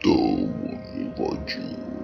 Estamos invadindo o seu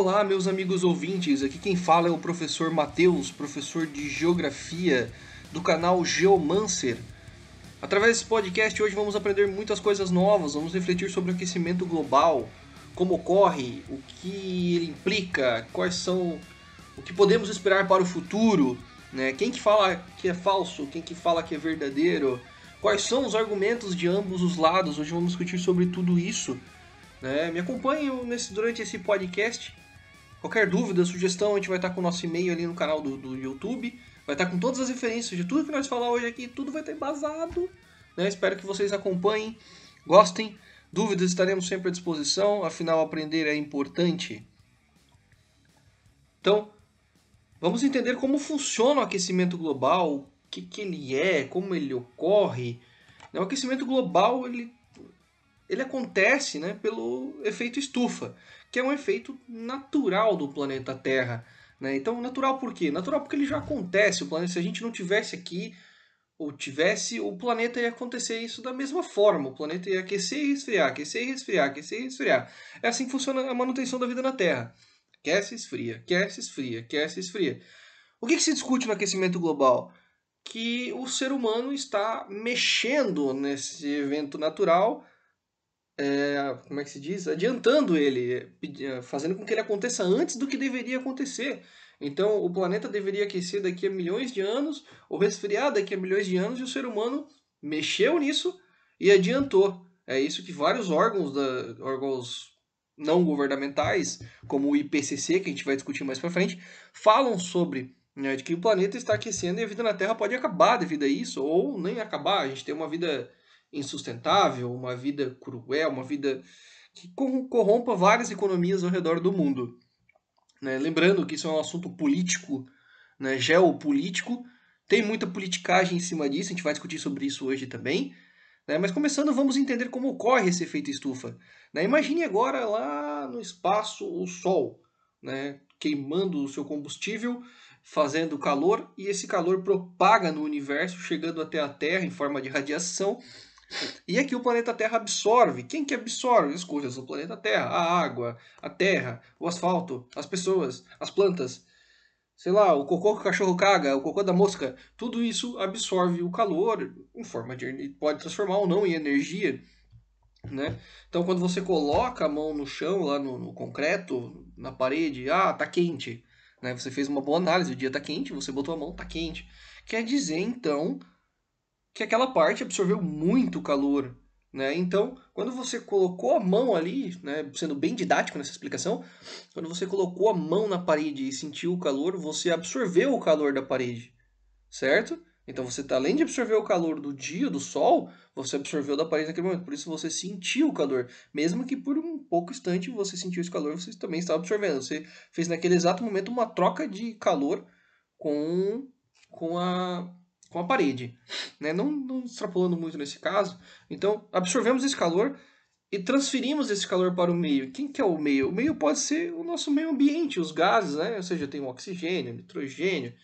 Olá, meus amigos ouvintes. Aqui quem fala é o professor Matheus, professor de Geografia do canal Geomancer. Através desse podcast hoje vamos aprender muitas coisas novas, vamos refletir sobre o aquecimento global, como ocorre, o que ele implica, quais são o que podemos esperar para o futuro, né? Quem que fala que é falso, quem que fala que é verdadeiro, quais são os argumentos de ambos os lados. Hoje vamos discutir sobre tudo isso. Né? Me acompanhem nesse, durante esse podcast. Qualquer dúvida, sugestão, a gente vai estar com o nosso e-mail ali no canal do, do YouTube. Vai estar com todas as referências de tudo que nós falar hoje aqui, tudo vai estar embasado. Né? Espero que vocês acompanhem, gostem. Dúvidas estaremos sempre à disposição, afinal aprender é importante. Então, vamos entender como funciona o aquecimento global, o que, que ele é, como ele ocorre. O aquecimento global ele ele acontece né, pelo efeito estufa, que é um efeito natural do planeta Terra. Né? Então, natural por quê? Natural porque ele já acontece. O planeta, se a gente não tivesse aqui, ou tivesse, o planeta ia acontecer isso da mesma forma. O planeta ia aquecer e resfriar, aquecer e resfriar, aquecer e resfriar. É assim que funciona a manutenção da vida na Terra. Aquece, esfria, aquece, esfria, aquece, esfria. O que, que se discute no aquecimento global? Que o ser humano está mexendo nesse evento natural é, como é que se diz? Adiantando ele, fazendo com que ele aconteça antes do que deveria acontecer. Então, o planeta deveria aquecer daqui a milhões de anos, ou resfriar daqui a milhões de anos, e o ser humano mexeu nisso e adiantou. É isso que vários órgãos, da, órgãos não governamentais, como o IPCC, que a gente vai discutir mais para frente, falam sobre né, de que o planeta está aquecendo e a vida na Terra pode acabar devido a isso, ou nem acabar. A gente tem uma vida insustentável, uma vida cruel, uma vida que corrompa várias economias ao redor do mundo. Né? Lembrando que isso é um assunto político, né? geopolítico, tem muita politicagem em cima disso, a gente vai discutir sobre isso hoje também. Né? Mas começando, vamos entender como ocorre esse efeito estufa. Né? Imagine agora lá no espaço o Sol, né? queimando o seu combustível, fazendo calor, e esse calor propaga no universo, chegando até a Terra em forma de radiação, e aqui o planeta Terra absorve. Quem que absorve as coisas do planeta Terra? A água, a terra, o asfalto, as pessoas, as plantas. Sei lá, o cocô que o cachorro caga, o cocô da mosca. Tudo isso absorve o calor em forma de... pode transformar ou não em energia. Né? Então, quando você coloca a mão no chão, lá no, no concreto, na parede, ah, tá quente. Né? Você fez uma boa análise, o dia tá quente, você botou a mão, tá quente. Quer dizer, então, que aquela parte absorveu muito calor. Né? Então, quando você colocou a mão ali, né, sendo bem didático nessa explicação, quando você colocou a mão na parede e sentiu o calor, você absorveu o calor da parede, certo? Então, você tá, além de absorver o calor do dia, do sol, você absorveu da parede naquele momento. Por isso, você sentiu o calor. Mesmo que por um pouco instante você sentiu esse calor, você também estava absorvendo. Você fez naquele exato momento uma troca de calor com, com a com a parede, né? não, não extrapolando muito nesse caso. Então, absorvemos esse calor e transferimos esse calor para o meio. Quem que é o meio? O meio pode ser o nosso meio ambiente, os gases, né? ou seja, tem o oxigênio, o nitrogênio,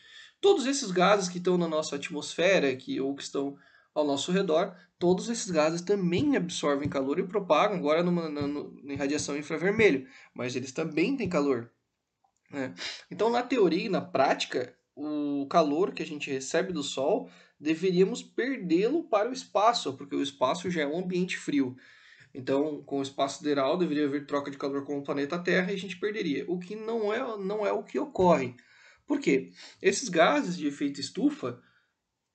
todos esses gases que estão na nossa atmosfera que, ou que estão ao nosso redor, todos esses gases também absorvem calor e propagam agora numa, numa, em radiação infravermelho, mas eles também têm calor. Né? Então, na teoria e na prática, o calor que a gente recebe do Sol, deveríamos perdê-lo para o espaço, porque o espaço já é um ambiente frio. Então, com o espaço sideral, deveria haver troca de calor com o planeta Terra e a gente perderia, o que não é, não é o que ocorre. Por quê? Esses gases de efeito estufa,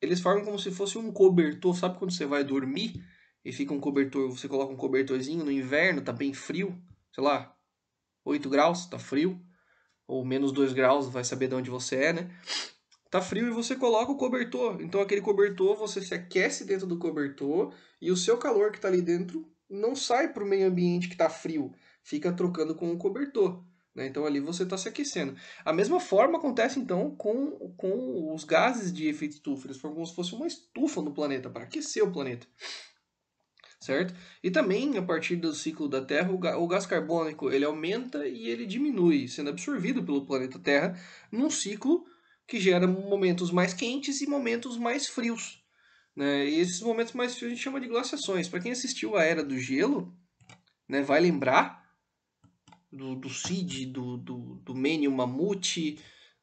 eles formam como se fosse um cobertor, sabe quando você vai dormir e fica um cobertor, você coloca um cobertorzinho no inverno, tá bem frio, sei lá, 8 graus, tá frio ou menos 2 graus, vai saber de onde você é, né? Tá frio e você coloca o cobertor. Então aquele cobertor, você se aquece dentro do cobertor e o seu calor que está ali dentro não sai para o meio ambiente que está frio, fica trocando com o cobertor. Né? Então ali você está se aquecendo. A mesma forma acontece então com, com os gases de efeito estufa. Eles formam como se fosse uma estufa no planeta, para aquecer o planeta. Certo? E também, a partir do ciclo da Terra, o gás carbônico ele aumenta e ele diminui, sendo absorvido pelo planeta Terra num ciclo que gera momentos mais quentes e momentos mais frios. Né? E esses momentos mais frios a gente chama de glaciações. Para quem assistiu a Era do Gelo, né, vai lembrar do, do Cid, do, do, do Menio Mamute,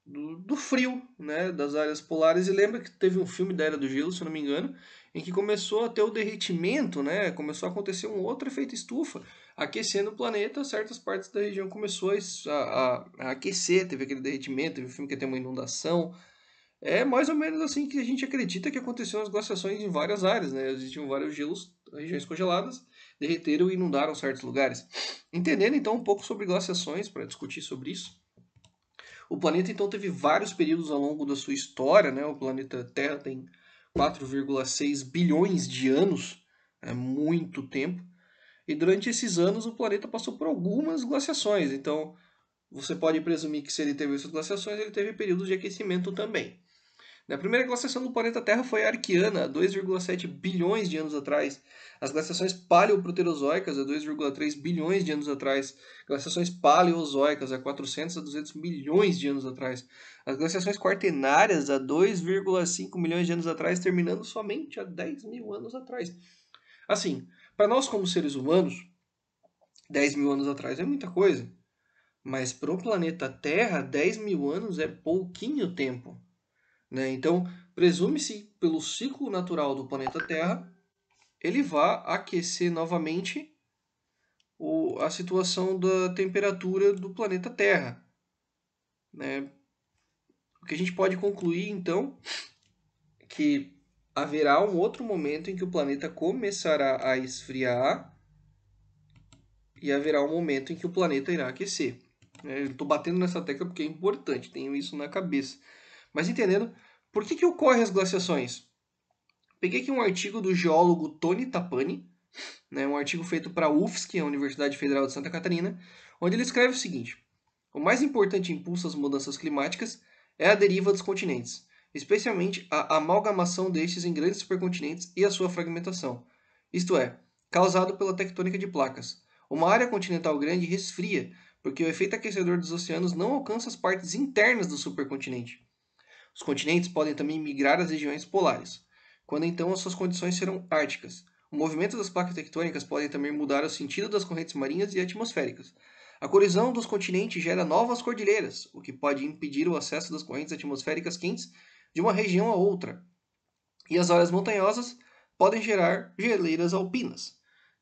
do, do frio, né, das áreas polares. E lembra que teve um filme da Era do Gelo, se eu não me engano, em que começou a ter o derretimento, né, começou a acontecer um outro efeito estufa, aquecendo o planeta, certas partes da região começou a, a, a aquecer, teve aquele derretimento, teve um filme que tem uma inundação. É mais ou menos assim que a gente acredita que aconteceram as glaciações em várias áreas, né? Existiam vários gelos, regiões congeladas, derreteram e inundaram certos lugares. Entendendo então um pouco sobre glaciações, para discutir sobre isso. O planeta então teve vários períodos ao longo da sua história, né? O planeta Terra tem 4,6 bilhões de anos, é muito tempo. E durante esses anos o planeta passou por algumas glaciações, então você pode presumir que se ele teve essas glaciações, ele teve períodos de aquecimento também. A primeira glaciação do planeta Terra foi a Arquiana, 2,7 bilhões de anos atrás. As glaciações paleoproterozoicas, há 2,3 bilhões de anos atrás. Glaciações paleozoicas, há 400 a 200 milhões de anos atrás. As glaciações quaternárias, há 2,5 milhões de anos atrás, terminando somente há 10 mil anos atrás. Assim, para nós como seres humanos, 10 mil anos atrás é muita coisa. Mas para o planeta Terra, 10 mil anos é pouquinho tempo. Né? Então, presume-se, pelo ciclo natural do planeta Terra, ele vai aquecer novamente o, a situação da temperatura do planeta Terra. Né? O que a gente pode concluir, então, que haverá um outro momento em que o planeta começará a esfriar e haverá um momento em que o planeta irá aquecer. Né? Estou batendo nessa tecla porque é importante, tenho isso na cabeça. Mas entendendo, por que, que ocorrem as glaciações? Peguei aqui um artigo do geólogo Tony Tapani, né, um artigo feito para a UFSC, a Universidade Federal de Santa Catarina, onde ele escreve o seguinte: O mais importante impulso às mudanças climáticas é a deriva dos continentes, especialmente a amalgamação destes em grandes supercontinentes e a sua fragmentação, isto é, causado pela tectônica de placas. Uma área continental grande resfria, porque o efeito aquecedor dos oceanos não alcança as partes internas do supercontinente. Os continentes podem também migrar às regiões polares, quando então as suas condições serão árticas. O movimento das placas tectônicas pode também mudar o sentido das correntes marinhas e atmosféricas. A colisão dos continentes gera novas cordilheiras, o que pode impedir o acesso das correntes atmosféricas quentes de uma região a outra. E as áreas montanhosas podem gerar geleiras alpinas,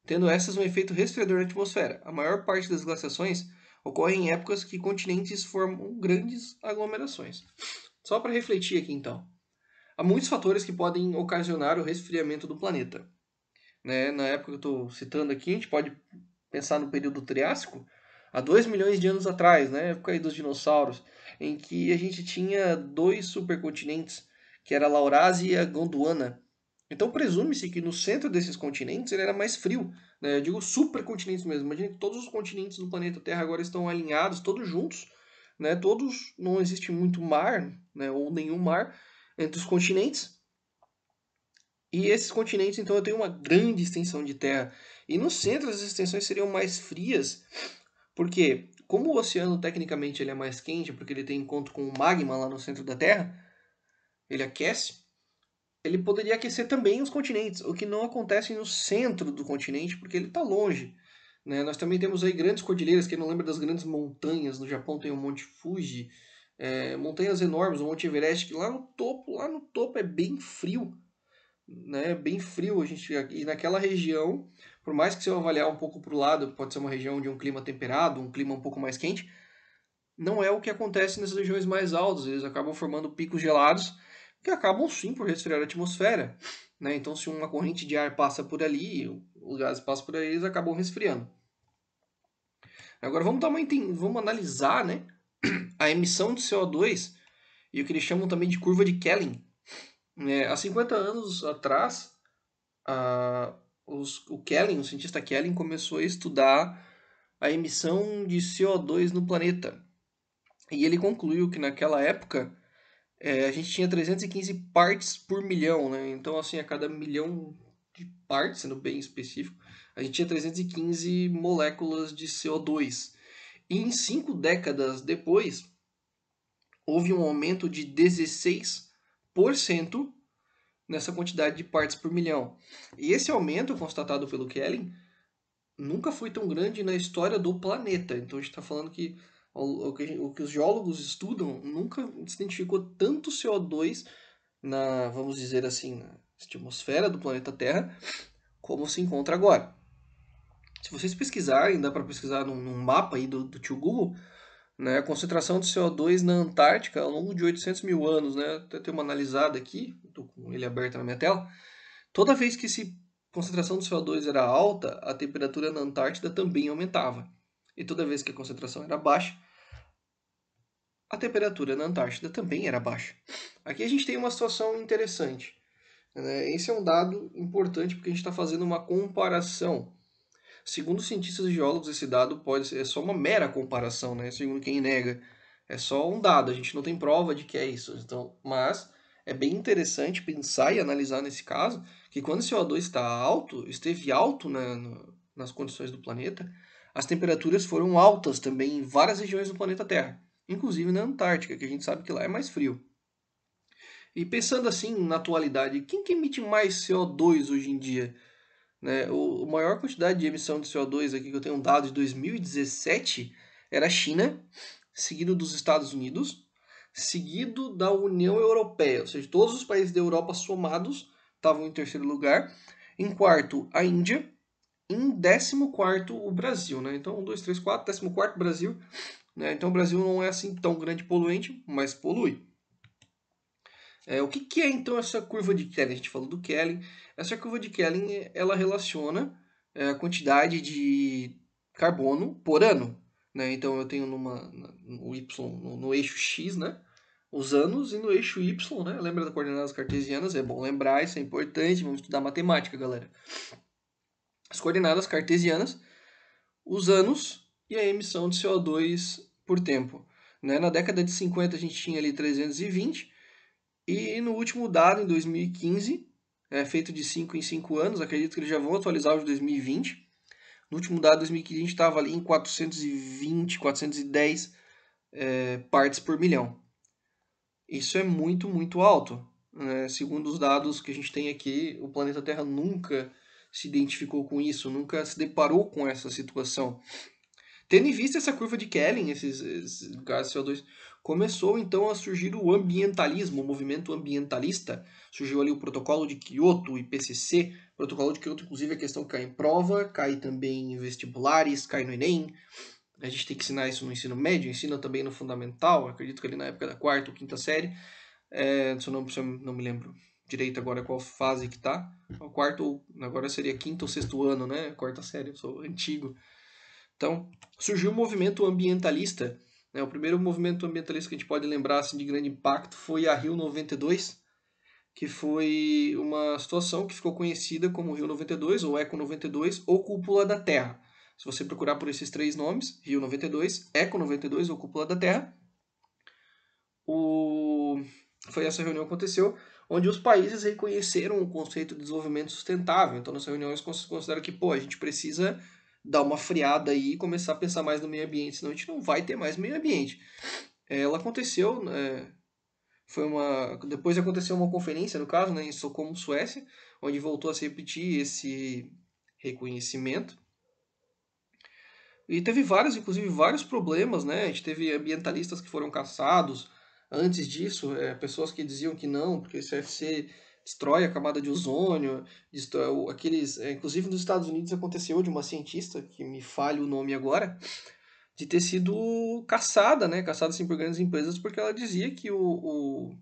tendo essas um efeito resfriador na atmosfera. A maior parte das glaciações ocorre em épocas que continentes formam grandes aglomerações. Só para refletir aqui então. Há muitos fatores que podem ocasionar o resfriamento do planeta. Né? Na época que eu estou citando aqui, a gente pode pensar no período Triássico, há 2 milhões de anos atrás, né? época aí dos dinossauros, em que a gente tinha dois supercontinentes, que era a Laurásia e a Gondwana. Então presume-se que no centro desses continentes ele era mais frio. Né? Eu digo supercontinentes mesmo. Imagina que todos os continentes do planeta Terra agora estão alinhados, todos juntos, né? Todos não existe muito mar, né? Ou nenhum mar entre os continentes. E esses continentes, então, têm uma grande extensão de terra. E no centro as extensões seriam mais frias, porque como o oceano tecnicamente ele é mais quente, porque ele tem encontro com o magma lá no centro da Terra, ele aquece. Ele poderia aquecer também os continentes, o que não acontece no centro do continente, porque ele está longe. Né? Nós também temos aí grandes cordilheiras, quem não lembra das grandes montanhas, no Japão tem o Monte Fuji, é, montanhas enormes, o Monte Everest, que lá no topo, lá no topo é bem frio, né? Bem frio, a gente e naquela região, por mais que você avaliar um pouco para o lado, pode ser uma região de um clima temperado, um clima um pouco mais quente, não é o que acontece nas regiões mais altas, eles acabam formando picos gelados que acabam sim por resfriar a atmosfera, né? Então se uma corrente de ar passa por ali, os gases passam por aí, eles acabam resfriando. Agora vamos uma vamos analisar, né, a emissão de CO2 e o que eles chamam também de curva de Kelvin. É, há 50 anos atrás, a, os, o Kellen, o cientista Kellen, começou a estudar a emissão de CO2 no planeta. E ele concluiu que naquela época é, a gente tinha 315 partes por milhão, né? Então, assim, a cada milhão de partes, sendo bem específico, a gente tinha 315 moléculas de CO2. E em cinco décadas depois, houve um aumento de 16% nessa quantidade de partes por milhão. E esse aumento constatado pelo Kelly nunca foi tão grande na história do planeta. Então a gente está falando que o, que o que os geólogos estudam nunca se identificou tanto CO2 na, vamos dizer assim, na atmosfera do planeta Terra como se encontra agora. Se vocês pesquisarem, dá para pesquisar num, num, mapa aí do, do tio Google, né, a concentração de CO2 na Antártica ao longo de 800 mil anos, né, até ter uma analisada aqui, estou com ele aberto na minha tela, toda vez que essa concentração de CO2 era alta, a temperatura na Antártida também aumentava. E toda vez que a concentração era baixa, a temperatura na Antártida também era baixa. Aqui a gente tem uma situação interessante. Né? Esse é um dado importante porque a gente está fazendo uma comparação Segundo cientistas e geólogos, esse dado pode ser é só uma mera comparação, né? Segundo quem nega, é só um dado, a gente não tem prova de que é isso. Então, mas é bem interessante pensar e analisar nesse caso que quando o CO2 está alto, esteve alto na, no, nas condições do planeta, as temperaturas foram altas também em várias regiões do planeta Terra, inclusive na Antártica, que a gente sabe que lá é mais frio. E pensando assim na atualidade, quem que emite mais CO2 hoje em dia? Né? O, a maior quantidade de emissão de CO2 aqui que eu tenho um dado de 2017 era a China, seguido dos Estados Unidos, seguido da União Europeia, ou seja, todos os países da Europa somados estavam em terceiro lugar. Em quarto, a Índia. Em décimo quarto, o Brasil. Né? Então, um, dois, três, quatro, décimo quarto, Brasil. Né? Então, o Brasil não é assim tão grande poluente, mas polui. É, o que, que, é então essa curva de Kelly? A gente falou do Kelly. Essa curva de Kelly ela relaciona é, a quantidade de carbono por ano. Né? Então eu tenho numa, no Y, no, no, eixo X, né? os anos, e no eixo Y, né? lembra das coordenadas cartesianas? É bom lembrar, isso é importante. Vamos estudar matemática, galera. As coordenadas cartesianas, os anos e a emissão de CO2 por tempo. Né? Na década de 50 a gente tinha ali 320 e no último dado, em 2015, é, feito de 5 em 5 anos, acredito que eles já vão atualizar o de 2020. No último dado, 2015, a gente estava ali em 420, 410 é, partes por milhão. Isso é muito, muito alto. Né? Segundo os dados que a gente tem aqui, o planeta Terra nunca se identificou com isso, nunca se deparou com essa situação. Tendo em vista essa curva de Kelvin, esses, esses gases CO2, começou então a surgir o ambientalismo, o movimento ambientalista. Surgiu ali o protocolo de Kyoto, o IPCC. O protocolo de Kyoto, inclusive, é questão que cai em prova, cai também em vestibulares, cai no Enem. A gente tem que ensinar isso no ensino médio, ensina também no fundamental, acredito que ali na época da quarta ou quinta série. É, se, eu não, se eu não me lembro direito agora qual fase que tá. O quarto, agora seria quinto ou sexto ano, né? Quarta série, eu sou antigo. Então, surgiu o movimento ambientalista né? O primeiro movimento ambientalista que a gente pode lembrar assim, de grande impacto foi a Rio 92, que foi uma situação que ficou conhecida como Rio 92 ou Eco 92 ou Cúpula da Terra. Se você procurar por esses três nomes, Rio 92, Eco 92 ou Cúpula da Terra, o... foi essa reunião que aconteceu, onde os países reconheceram o conceito de desenvolvimento sustentável. Então, nessa reunião, eles consideram que pô, a gente precisa dar uma friada aí e começar a pensar mais no meio ambiente, senão a gente não vai ter mais meio ambiente. É, ela aconteceu, né, foi uma, depois aconteceu uma conferência, no caso, né, em Estocolmo, Suécia, onde voltou a se repetir esse reconhecimento. E teve vários, inclusive vários problemas, né? A gente teve ambientalistas que foram caçados. Antes disso, é, pessoas que diziam que não, porque o CFC destrói a camada de ozônio, destrói, aqueles, é, inclusive nos Estados Unidos aconteceu de uma cientista, que me falha o nome agora, de ter sido caçada, né, caçada assim, por grandes empresas, porque ela dizia que o, o,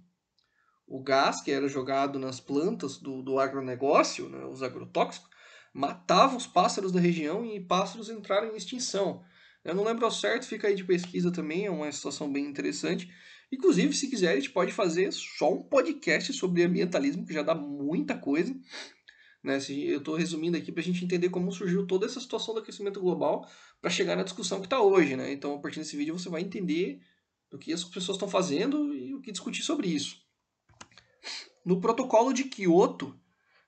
o gás que era jogado nas plantas do, do agronegócio, né, os agrotóxicos, matava os pássaros da região e pássaros entraram em extinção. Eu não lembro ao certo, fica aí de pesquisa também, é uma situação bem interessante. Inclusive, se quiser, a gente pode fazer só um podcast sobre ambientalismo, que já dá muita coisa. Né? Eu estou resumindo aqui para a gente entender como surgiu toda essa situação do aquecimento global para chegar na discussão que está hoje. Né? Então, a partir desse vídeo, você vai entender o que as pessoas estão fazendo e o que discutir sobre isso. No protocolo de Kyoto,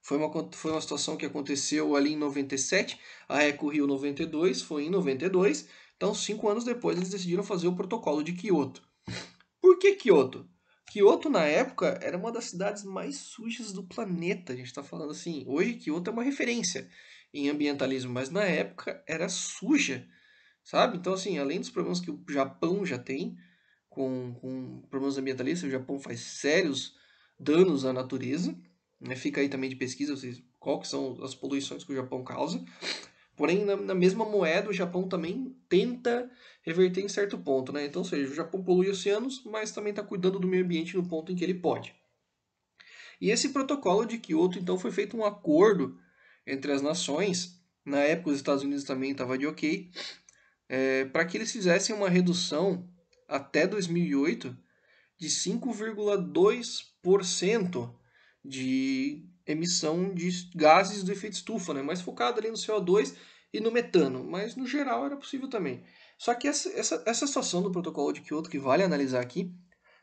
foi uma, foi uma situação que aconteceu ali em 97, a Eco Rio 92 foi em 92, então cinco anos depois eles decidiram fazer o protocolo de Kyoto. Que Kyoto? Kyoto, na época, era uma das cidades mais sujas do planeta. A gente está falando assim. Hoje, Kyoto é uma referência em ambientalismo, mas na época era suja, sabe? Então, assim, além dos problemas que o Japão já tem com, com problemas ambientalistas, o Japão faz sérios danos à natureza. Né? Fica aí também de pesquisa vocês, qual que são as poluições que o Japão causa. Porém, na, na, mesma moeda, o Japão também tenta reverter em certo ponto, né? Então, ou seja, o Japão polui oceanos, mas também está cuidando do meio ambiente no ponto em que ele pode. E esse protocolo de Kyoto, então, foi feito um acordo entre as nações. Na época, os Estados Unidos também estavam de ok, é, para que eles fizessem uma redução até 2008 de 5,2% de emissão de gases do efeito estufa, né? mais focado ali no CO2 e no metano, mas no geral era possível também. Só que essa, essa, essa situação do protocolo de Kyoto, que vale analisar aqui,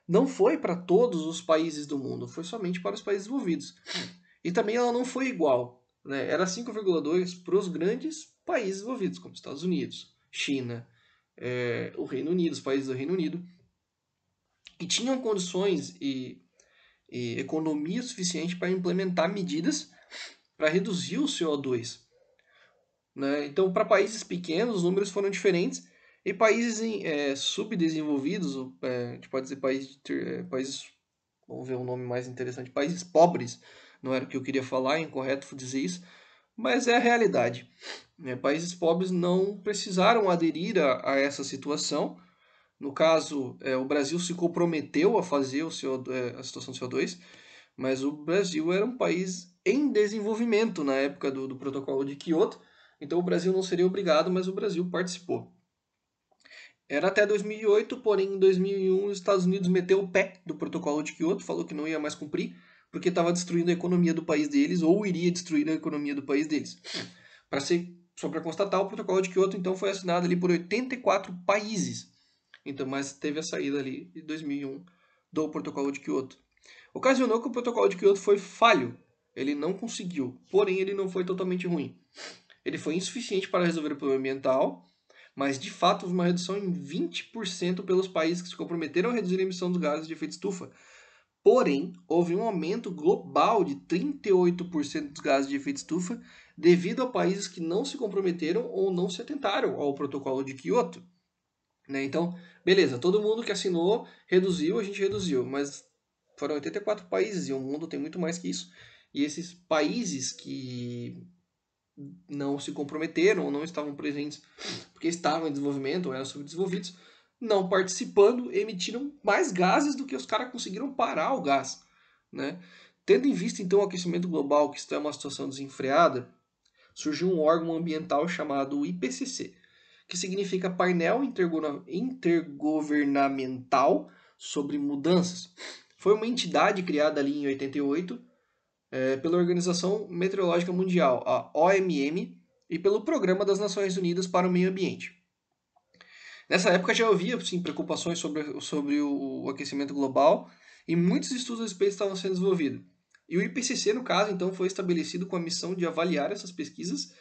não foi para todos os países do mundo, foi somente para os países desenvolvidos. E também ela não foi igual. Né? Era 5,2 para os grandes países desenvolvidos, como Estados Unidos, China, é, o Reino Unido, os países do Reino Unido, que tinham condições e e economia suficiente para implementar medidas para reduzir o CO2. Né? Então, para países pequenos, os números foram diferentes, e países em, é, subdesenvolvidos, é, a gente pode dizer países, é, países, vamos ver um nome mais interessante, países pobres, não era o que eu queria falar, é incorreto dizer isso, mas é a realidade. Né? Países pobres não precisaram aderir a, a essa situação, no caso, é, o Brasil se comprometeu a fazer o CO, é, a situação do CO2, mas o Brasil era um país em desenvolvimento na época do, do protocolo de Kyoto, então o Brasil não seria obrigado, mas o Brasil participou. Era até 2008, porém em 2001 os Estados Unidos meteu o pé do protocolo de Kyoto, falou que não ia mais cumprir, porque estava destruindo a economia do país deles, ou iria destruir a economia do país deles. Ser, só para constatar, o protocolo de Kyoto então foi assinado ali por 84 países. Então, mas teve a saída ali em 2001 do protocolo de Kyoto. Ocasionou que o protocolo de Kyoto foi falho. Ele não conseguiu, porém ele não foi totalmente ruim. Ele foi insuficiente para resolver o problema ambiental, mas de fato houve uma redução em 20% pelos países que se comprometeram a reduzir a emissão dos gases de efeito estufa. Porém, houve um aumento global de 38% dos gases de efeito estufa devido a países que não se comprometeram ou não se atentaram ao protocolo de Kyoto. Né? Então, beleza, todo mundo que assinou reduziu, a gente reduziu, mas foram 84 países e o mundo tem muito mais que isso. E esses países que não se comprometeram ou não estavam presentes porque estavam em desenvolvimento ou eram subdesenvolvidos, não participando, emitiram mais gases do que os caras conseguiram parar o gás. Né? Tendo em vista então o aquecimento global, que está em uma situação desenfreada, surgiu um órgão ambiental chamado IPCC, que significa Painel Intergovernamental sobre Mudanças. Foi uma entidade criada ali em 88 é, pela Organização Meteorológica Mundial, a OMM, e pelo Programa das Nações Unidas para o Meio Ambiente. Nessa época já havia sim, preocupações sobre, sobre o, o aquecimento global e muitos estudos a respeito estavam sendo desenvolvidos. E o IPCC, no caso, então, foi estabelecido com a missão de avaliar essas pesquisas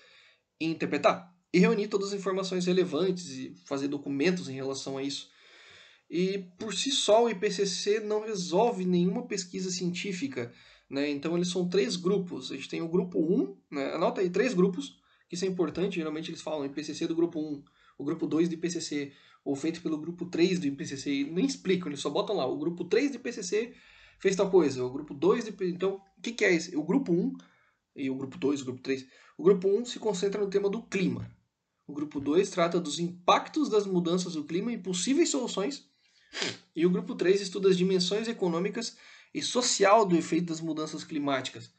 e interpretar e reunir todas as informações relevantes e fazer documentos em relação a isso. E por si só o IPCC não resolve nenhuma pesquisa científica, né? Então eles são três grupos. A gente tem o grupo 1, né? anota aí, três grupos, que isso é importante, geralmente eles falam IPCC do grupo 1, o grupo 2 do IPCC, ou feito pelo grupo 3 do IPCC, e nem explicam, eles só botam lá, o grupo 3 do IPCC fez tal coisa, o grupo 2 do IPCC, então o que, que é esse? O grupo 1 e o grupo 2, o grupo 3. O grupo 1 se concentra no tema do clima, o grupo 2 trata dos impactos das mudanças do clima e possíveis soluções. E o grupo 3 estuda as dimensões econômicas e social do efeito das mudanças climáticas.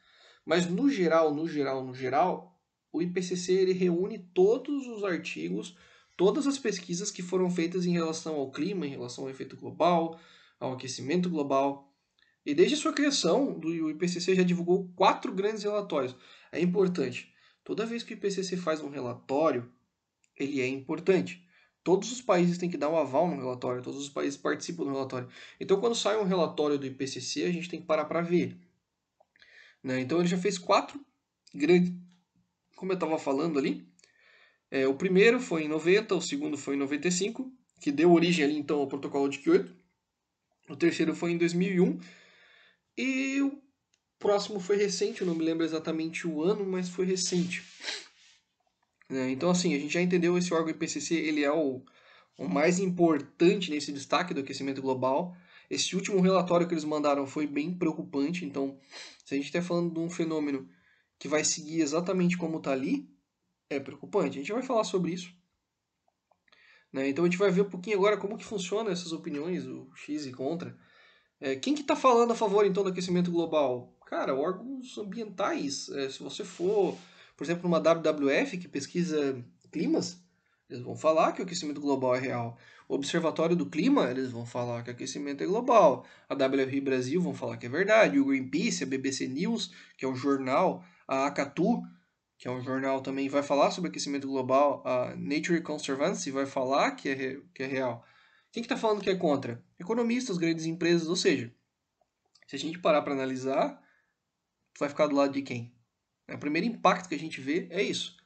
Mas no geral, no geral, no geral, o IPCC ele reúne todos os artigos, todas as pesquisas que foram feitas em relação ao clima, em relação ao efeito global, ao aquecimento global, E desde sua criação, o IPCC já divulgou quatro grandes relatórios. É importante. Toda vez que o IPCC faz um relatório, ele é importante. Todos os países têm que dar um aval no relatório, todos os países participam do relatório. Então, quando sai um relatório do IPCC, a gente tem que parar para ver. Né? Então, ele já fez quatro grandes, como eu estava falando ali. É, o primeiro foi em 90, o segundo foi em 95, que deu origem ali então ao protocolo de Kyoto. O terceiro foi em 2001 e o próximo foi recente, eu não me lembro exatamente o ano, mas foi recente. É, então, assim, a gente já entendeu esse órgão IPCC, ele é o, o mais importante nesse destaque do aquecimento global. Esse último relatório que eles mandaram foi bem preocupante, então, se a gente está falando de um fenômeno que vai seguir exatamente como está ali, é preocupante. A gente vai falar sobre isso. Né? Então a gente vai ver um pouquinho agora como que funciona essas opiniões, o X e contra. É, quem que está falando a favor, então, do aquecimento global? Cara, órgãos ambientais. É, se você for, por exemplo, numa WWF, que pesquisa climas, eles vão falar que o aquecimento global é real. O Observatório do Clima, eles vão falar que o aquecimento é global. A WRI Brasil vão falar que é verdade. O Greenpeace, a BBC News, que é um jornal, a Acatu, que é um jornal também, vai falar sobre aquecimento global. A Nature Conservancy vai falar que é, que é real. Quem que está falando que é contra? Economistas, grandes empresas, ou seja, se a gente parar para analisar, vai ficar do lado de quem? O primeiro impacto que a gente vê é isso.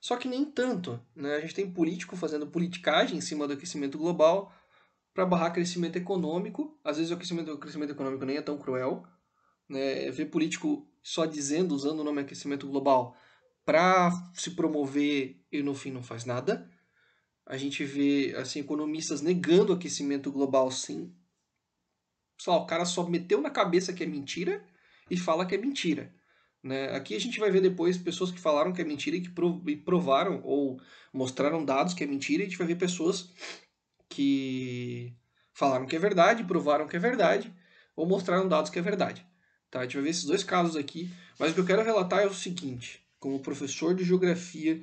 Só que nem tanto. Né? A gente tem político fazendo politicagem em cima do aquecimento global para barrar crescimento econômico. Às vezes o aquecimento, o crescimento econômico nem é tão cruel. Né? Ver político só dizendo, usando o nome aquecimento global para se promover e no fim não faz nada a gente vê assim economistas negando o aquecimento global sim. Só o cara só meteu na cabeça que é mentira e fala que é mentira. Né? Aqui a gente vai ver depois pessoas que falaram que é mentira e que provaram ou mostraram dados que é mentira. E a gente vai ver pessoas que falaram que é verdade, provaram que é verdade ou mostraram dados que é verdade. Tá? A gente vai ver esses dois casos aqui. Mas o que eu quero relatar é o seguinte: como professor de geografia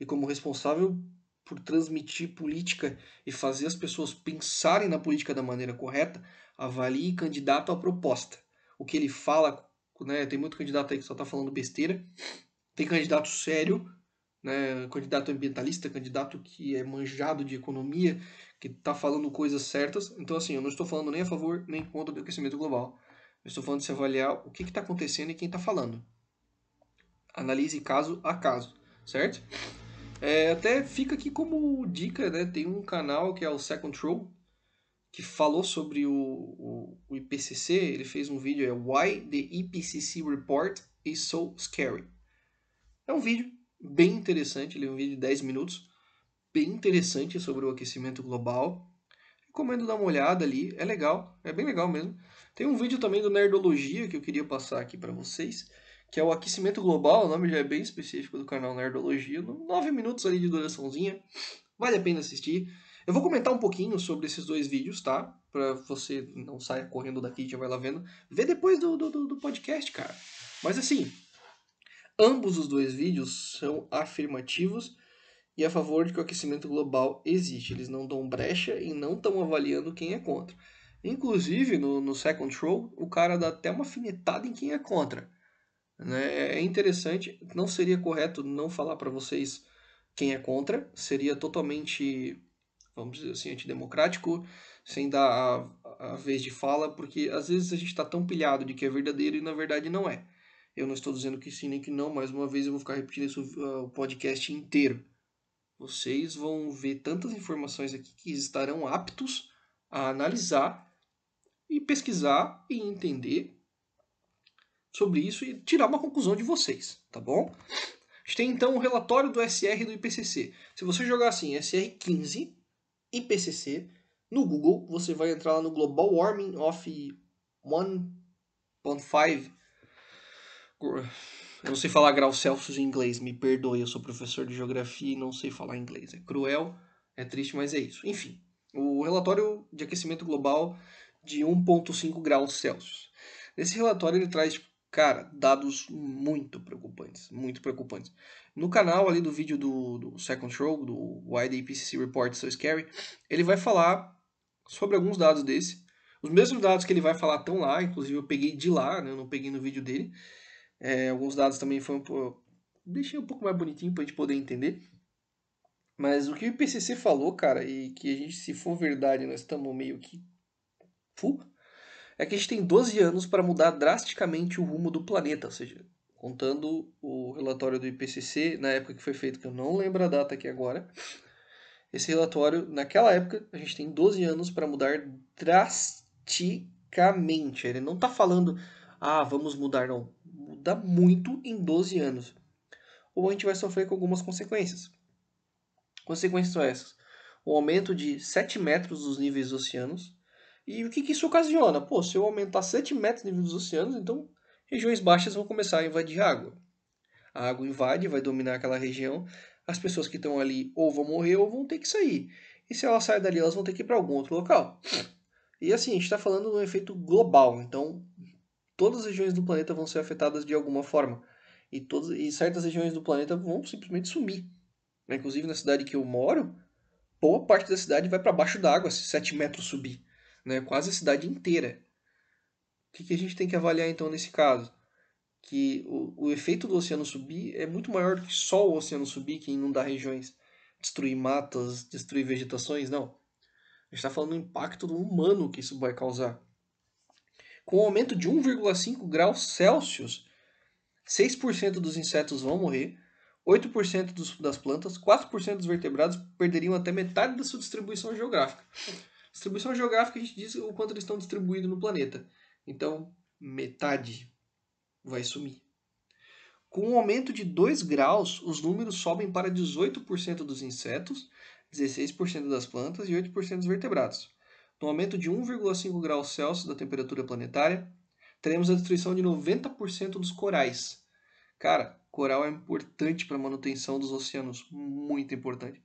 e como responsável por transmitir política e fazer as pessoas pensarem na política da maneira correta, avalie candidato à proposta. O que ele fala, né, tem muito candidato aí que só está falando besteira, tem candidato sério, né, candidato ambientalista, candidato que é manjado de economia, que está falando coisas certas. Então, assim, eu não estou falando nem a favor nem contra do aquecimento global. Eu estou falando de se avaliar o que está acontecendo e quem está falando. Analise caso a caso, certo? É, até fica aqui como dica, né? Tem um canal que é o Second Row, que falou sobre o, o, o, IPCC. Ele fez um vídeo, é Why the IPCC Report is so Scary. É um vídeo bem interessante, ele é um vídeo de 10 minutos, bem interessante sobre o aquecimento global. Recomendo dar uma olhada ali, é legal, é bem legal mesmo. Tem um vídeo também do Nerdologia que eu queria passar aqui para vocês que é o aquecimento global, o nome já é bem específico do canal Nerdologia, 9 minutos ali de duraçãozinha, vale a pena assistir. Eu vou comentar um pouquinho sobre esses dois vídeos, tá? Pra você não sair correndo daqui e já vai lá vendo. Vê depois do, do, do podcast, cara. Mas assim, ambos os dois vídeos são afirmativos e a favor de que o aquecimento global existe. Eles não dão brecha e não estão avaliando quem é contra. Inclusive, no, no Second Show, o cara dá até uma afinetada em quem é contra. Né? É interessante, não seria correto não falar para vocês quem é contra, seria totalmente, vamos dizer assim, antidemocrático, sem dar a, a vez de fala, porque às vezes a gente está tão pilhado de que é verdadeiro e na verdade não é. Eu não estou dizendo que sim nem que não, mais uma vez eu vou ficar repetindo isso uh, o podcast inteiro. Vocês vão ver tantas informações aqui que estarão aptos a analisar e pesquisar e entender sobre isso e tirar uma conclusão de vocês, tá bom? A gente tem então o relatório do SR do IPCC. Se você jogar assim, SR15 IPCC no Google, você vai entrar lá no Global Warming of 1.5 eu não sei falar graus Celsius em inglês, me perdoe, eu sou professor de geografia e não sei falar inglês. É cruel, é triste, mas é isso. Enfim, o relatório de aquecimento global de 1.5 graus Celsius. Nesse relatório ele traz tipo, Cara, dados muito preocupantes, muito preocupantes. No canal ali do vídeo do, do Second Show, do Why the IPCC Report So Scary, ele vai falar sobre alguns dados desse. Os mesmos dados que ele vai falar estão lá, inclusive eu peguei de lá, né? eu não peguei no vídeo dele. É, alguns dados também foram. Deixei um pouco mais bonitinho para a gente poder entender. Mas o que o IPCC falou, cara, e que a gente, se for verdade, nós estamos meio que full, é que a gente tem 12 anos para mudar drasticamente o rumo do planeta, ou seja, contando o relatório do IPCC na época que foi feito, que eu não lembro a data aqui agora. Esse relatório, naquela época, a gente tem 12 anos para mudar drasticamente. Ele não está falando, ah, vamos mudar, não. Muda muito em 12 anos. Ou a gente vai sofrer com algumas consequências. Consequências são essas: o aumento de 7 metros dos níveis dos oceanos. E o que, que isso ocasiona? Pô, se eu aumentar 7 metros nível dos oceanos, então regiões baixas vão começar a invadir água. A água invade, vai dominar aquela região. As pessoas que estão ali ou vão morrer ou vão ter que sair. E se elas saírem dali, elas vão ter que ir para algum outro local. E assim, a gente está falando de um efeito global. Então, todas as regiões do planeta vão ser afetadas de alguma forma. E, todas, e certas regiões do planeta vão simplesmente sumir. Inclusive na cidade que eu moro, boa parte da cidade vai para baixo d'água se 7 metros subir. Né? Quase a cidade inteira. O que, que a gente tem que avaliar então nesse caso? Que o, o efeito do oceano subir é muito maior do que só o oceano subir que inundar regiões, destruir matas, destruir vegetações, não. A gente está falando do impacto humano que isso vai causar. Com o aumento de 1,5 graus Celsius, 6% dos insetos vão morrer, 8% dos, das plantas, 4% dos vertebrados perderiam até metade da sua distribuição geográfica. Distribuição geográfica a gente diz o quanto eles estão distribuídos no planeta. Então, metade vai sumir. Com um aumento de 2 graus, os números sobem para 18% dos insetos, 16% das plantas e 8% dos vertebrados. No aumento de 1,5 graus Celsius da temperatura planetária, teremos a destruição de 90% dos corais. Cara, Coral é importante para a manutenção dos oceanos, muito importante.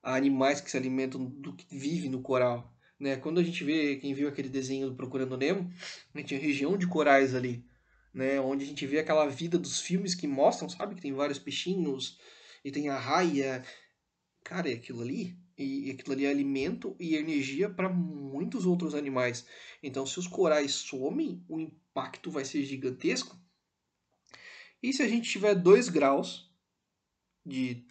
Há animais que se alimentam do que vive no coral. Né? Quando a gente vê, quem viu aquele desenho do Procurando Nemo, a gente tem região de corais ali, né? onde a gente vê aquela vida dos filmes que mostram, sabe? Que tem vários peixinhos e tem a raia. Cara, é aquilo ali. E aquilo ali é alimento e energia para muitos outros animais. Então, se os corais somem, o impacto vai ser gigantesco. E se a gente tiver 2 graus de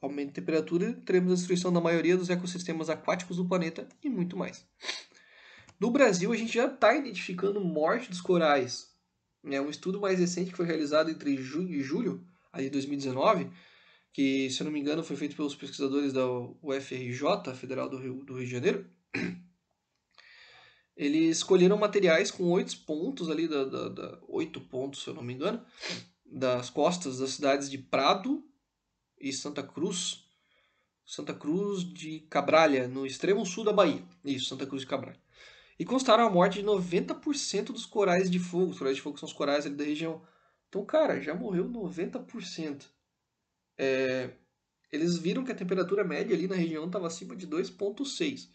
aumento de temperatura, teremos a destruição da maioria dos ecossistemas aquáticos do planeta e muito mais. No Brasil, a gente já está identificando morte dos corais. É um estudo mais recente que foi realizado entre junho e julho de 2019, que, se eu não me engano, foi feito pelos pesquisadores da UFRJ, Federal do Rio, do Rio de Janeiro. Eles escolheram materiais com oito pontos ali, da, da, da, oito pontos, se eu não me engano, das costas das cidades de Prado e Santa Cruz. Santa Cruz de Cabralha, no extremo sul da Bahia. Isso, Santa Cruz de Cabralha. E constaram a morte de 90% dos corais de fogo. Os corais de fogo são os corais ali da região. Então, cara, já morreu 90%. É, eles viram que a temperatura média ali na região estava acima de 2,6.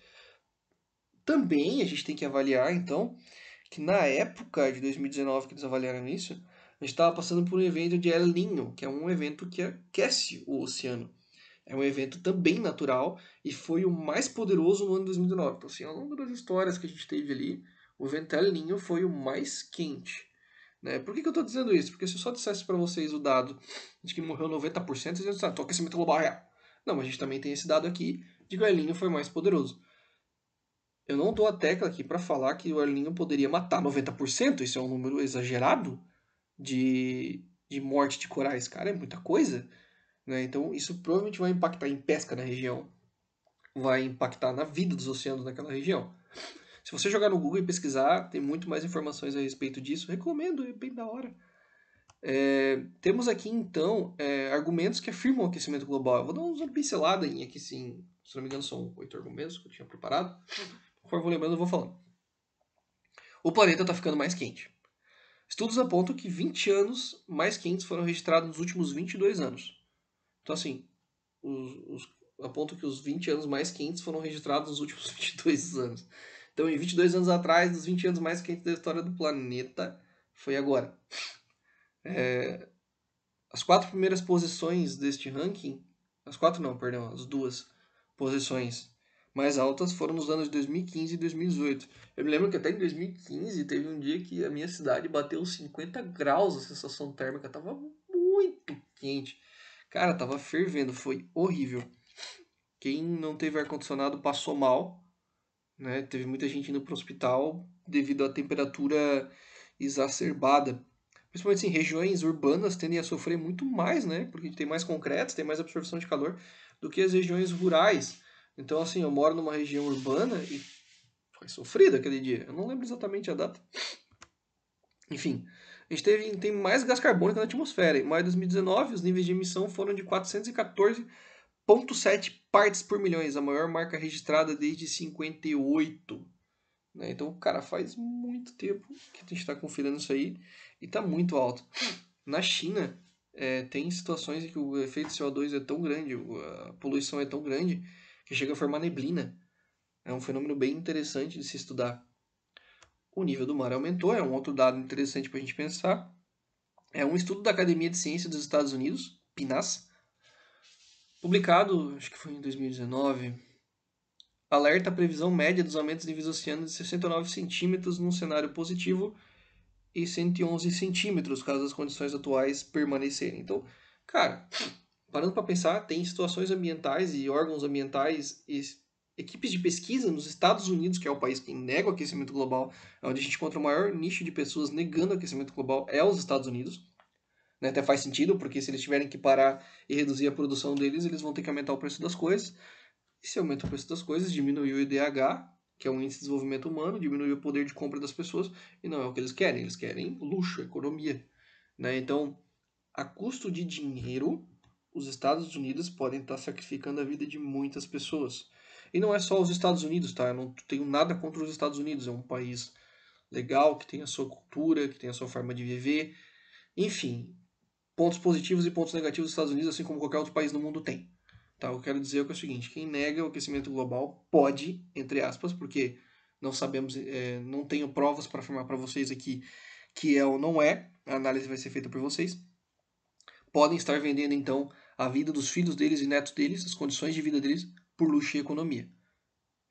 Também a gente tem que avaliar, então, que na época de 2019 que eles avaliaram isso, a gente estava passando por um evento de El Niño, que é um evento que aquece o oceano. É um evento também natural e foi o mais poderoso no ano de 2019. Então, assim, ao longo das histórias que a gente teve ali, o evento El Niño foi o mais quente. Né? Por que, que eu estou dizendo isso? Porque se eu só dissesse para vocês o dado de que morreu 90%, vocês iam dizer, ah, então aquecimento global real. Não, mas a gente também tem esse dado aqui de que o El Niño foi mais poderoso. Eu não dou a tecla aqui para falar que o El Niño poderia matar 90%, isso é um número exagerado de, de morte de corais. Cara, é muita coisa. Né? Então, isso provavelmente vai impactar em pesca na região, vai impactar na vida dos oceanos naquela região. Se você jogar no Google e pesquisar, tem muito mais informações a respeito disso. Recomendo, é bem da hora. É, temos aqui então é, argumentos que afirmam o aquecimento global. Eu vou dar uma pincelada em aqui, sim. Se não me engano, são oito argumentos que eu tinha preparado. Conforme vou lembrando, eu vou falando. O planeta está ficando mais quente. Estudos apontam que 20 anos mais quentes foram registrados nos últimos 22 anos. Então, assim, os, os, apontam que os 20 anos mais quentes foram registrados nos últimos 22 anos. Então, em 22 anos atrás, dos 20 anos mais quentes da história do planeta, foi agora. É, as quatro primeiras posições deste ranking, as quatro não, perdão, as duas posições mais altas foram nos anos de 2015 e 2018. Eu me lembro que até em 2015 teve um dia que a minha cidade bateu 50 graus a sensação térmica, tava muito quente. Cara, tava fervendo, foi horrível. Quem não teve ar-condicionado passou mal, né? Teve muita gente indo para o hospital devido à temperatura exacerbada. Principalmente em assim, regiões urbanas tendem a sofrer muito mais, né? Porque tem mais concreto, tem mais absorção de calor do que as regiões rurais. Então, assim, eu moro numa região urbana e foi sofrido aquele dia. Eu não lembro exatamente a data. Enfim, a gente teve, tem mais gás carbônico na atmosfera. Em maio de 2019, os níveis de emissão foram de 414,7 partes por milhões, a maior marca registrada desde 58. Né? Então, cara, faz muito tempo que a gente está conferindo isso aí e está muito alto. Na China, é, tem situações em que o efeito CO2 é tão grande, a poluição é tão grande, que chega a formar neblina. É um fenômeno bem interessante de se estudar. O nível do mar aumentou, é um outro dado interessante para a gente pensar. É um estudo da Academia de Ciências dos Estados Unidos, PNAS, publicado, acho que foi em 2019, alerta a previsão média dos aumentos de níveis oceanos de 69 centímetros num cenário positivo e 111 centímetros caso as condições atuais permanecerem. Então, cara, parando para pensar, tem situações ambientais e órgãos ambientais e equipes de pesquisa nos Estados Unidos, que é o país que nega o aquecimento global, é onde a gente encontra o maior nicho de pessoas negando o aquecimento global é os Estados Unidos. Né? Até faz sentido, porque se eles tiverem que parar e reduzir a produção deles, eles vão ter que aumentar o preço das coisas. E se aumenta o preço das coisas, diminui o IDH, que é o índice de desenvolvimento humano, diminui o poder de compra das pessoas, e não é o que eles querem, eles querem luxo, economia. Né? Então, a custo de dinheiro, os Estados Unidos podem estar sacrificando a vida de muitas pessoas. E não é só os Estados Unidos, tá? Eu não tenho nada contra os Estados Unidos. É um país legal, que tem a sua cultura, que tem a sua forma de viver. Enfim, pontos positivos e pontos negativos dos Estados Unidos, assim como qualquer outro país no mundo tem. Tá? Eu quero dizer é o seguinte: quem nega o aquecimento global pode, entre aspas, porque não sabemos, é, não tenho provas para afirmar para vocês aqui que é ou não é, a análise vai ser feita por vocês. Podem estar vendendo então a vida dos filhos deles e netos deles, as condições de vida deles, por luxo e economia.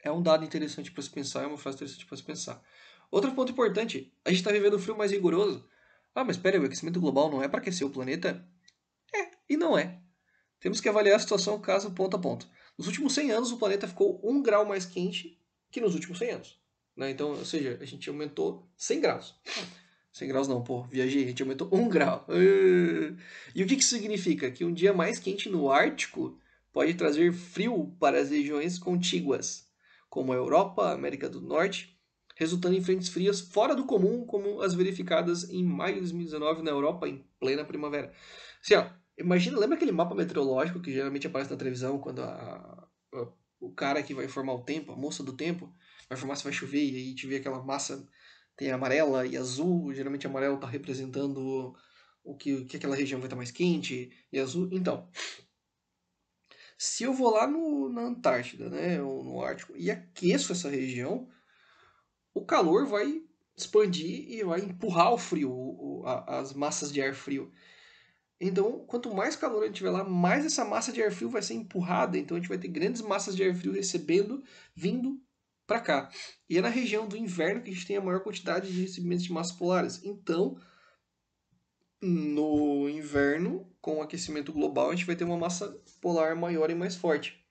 É um dado interessante para se pensar, é uma frase interessante para se pensar. Outro ponto importante, a gente está vivendo um frio mais rigoroso. Ah, mas espera, o aquecimento global não é para aquecer o planeta? É, e não é. Temos que avaliar a situação caso ponto a ponto. Nos últimos 100 anos, o planeta ficou um grau mais quente que nos últimos 100 anos. Né? Então, ou seja, a gente aumentou 100 graus. 100 graus não, pô, viajei, a gente aumentou 1 grau. E o que, que significa? Que um dia mais quente no Ártico pode trazer frio para as regiões contíguas, como a Europa, a América do Norte, resultando em frentes frias fora do comum, como as verificadas em maio de 2019 na Europa, em plena primavera. Assim, ó, imagina, lembra aquele mapa meteorológico que geralmente aparece na televisão quando a, a, o cara que vai informar o tempo, a moça do tempo, vai informar se vai chover e aí te vê aquela massa, tem amarela e azul, geralmente amarelo está representando o que, que aquela região vai estar mais quente, e azul. Então, se eu vou lá no, na Antártida, né, ou no Ártico, e aqueço essa região, o calor vai expandir e vai empurrar o frio, o, a, as massas de ar frio. Então, quanto mais calor a gente tiver lá, mais essa massa de ar frio vai ser empurrada. Então, a gente vai ter grandes massas de ar frio recebendo, vindo para cá. E é na região do inverno que a gente tem a maior quantidade de recebimentos de massas polares. Então, no inverno, com o aquecimento global, a gente vai ter uma massa polar maior e mais forte.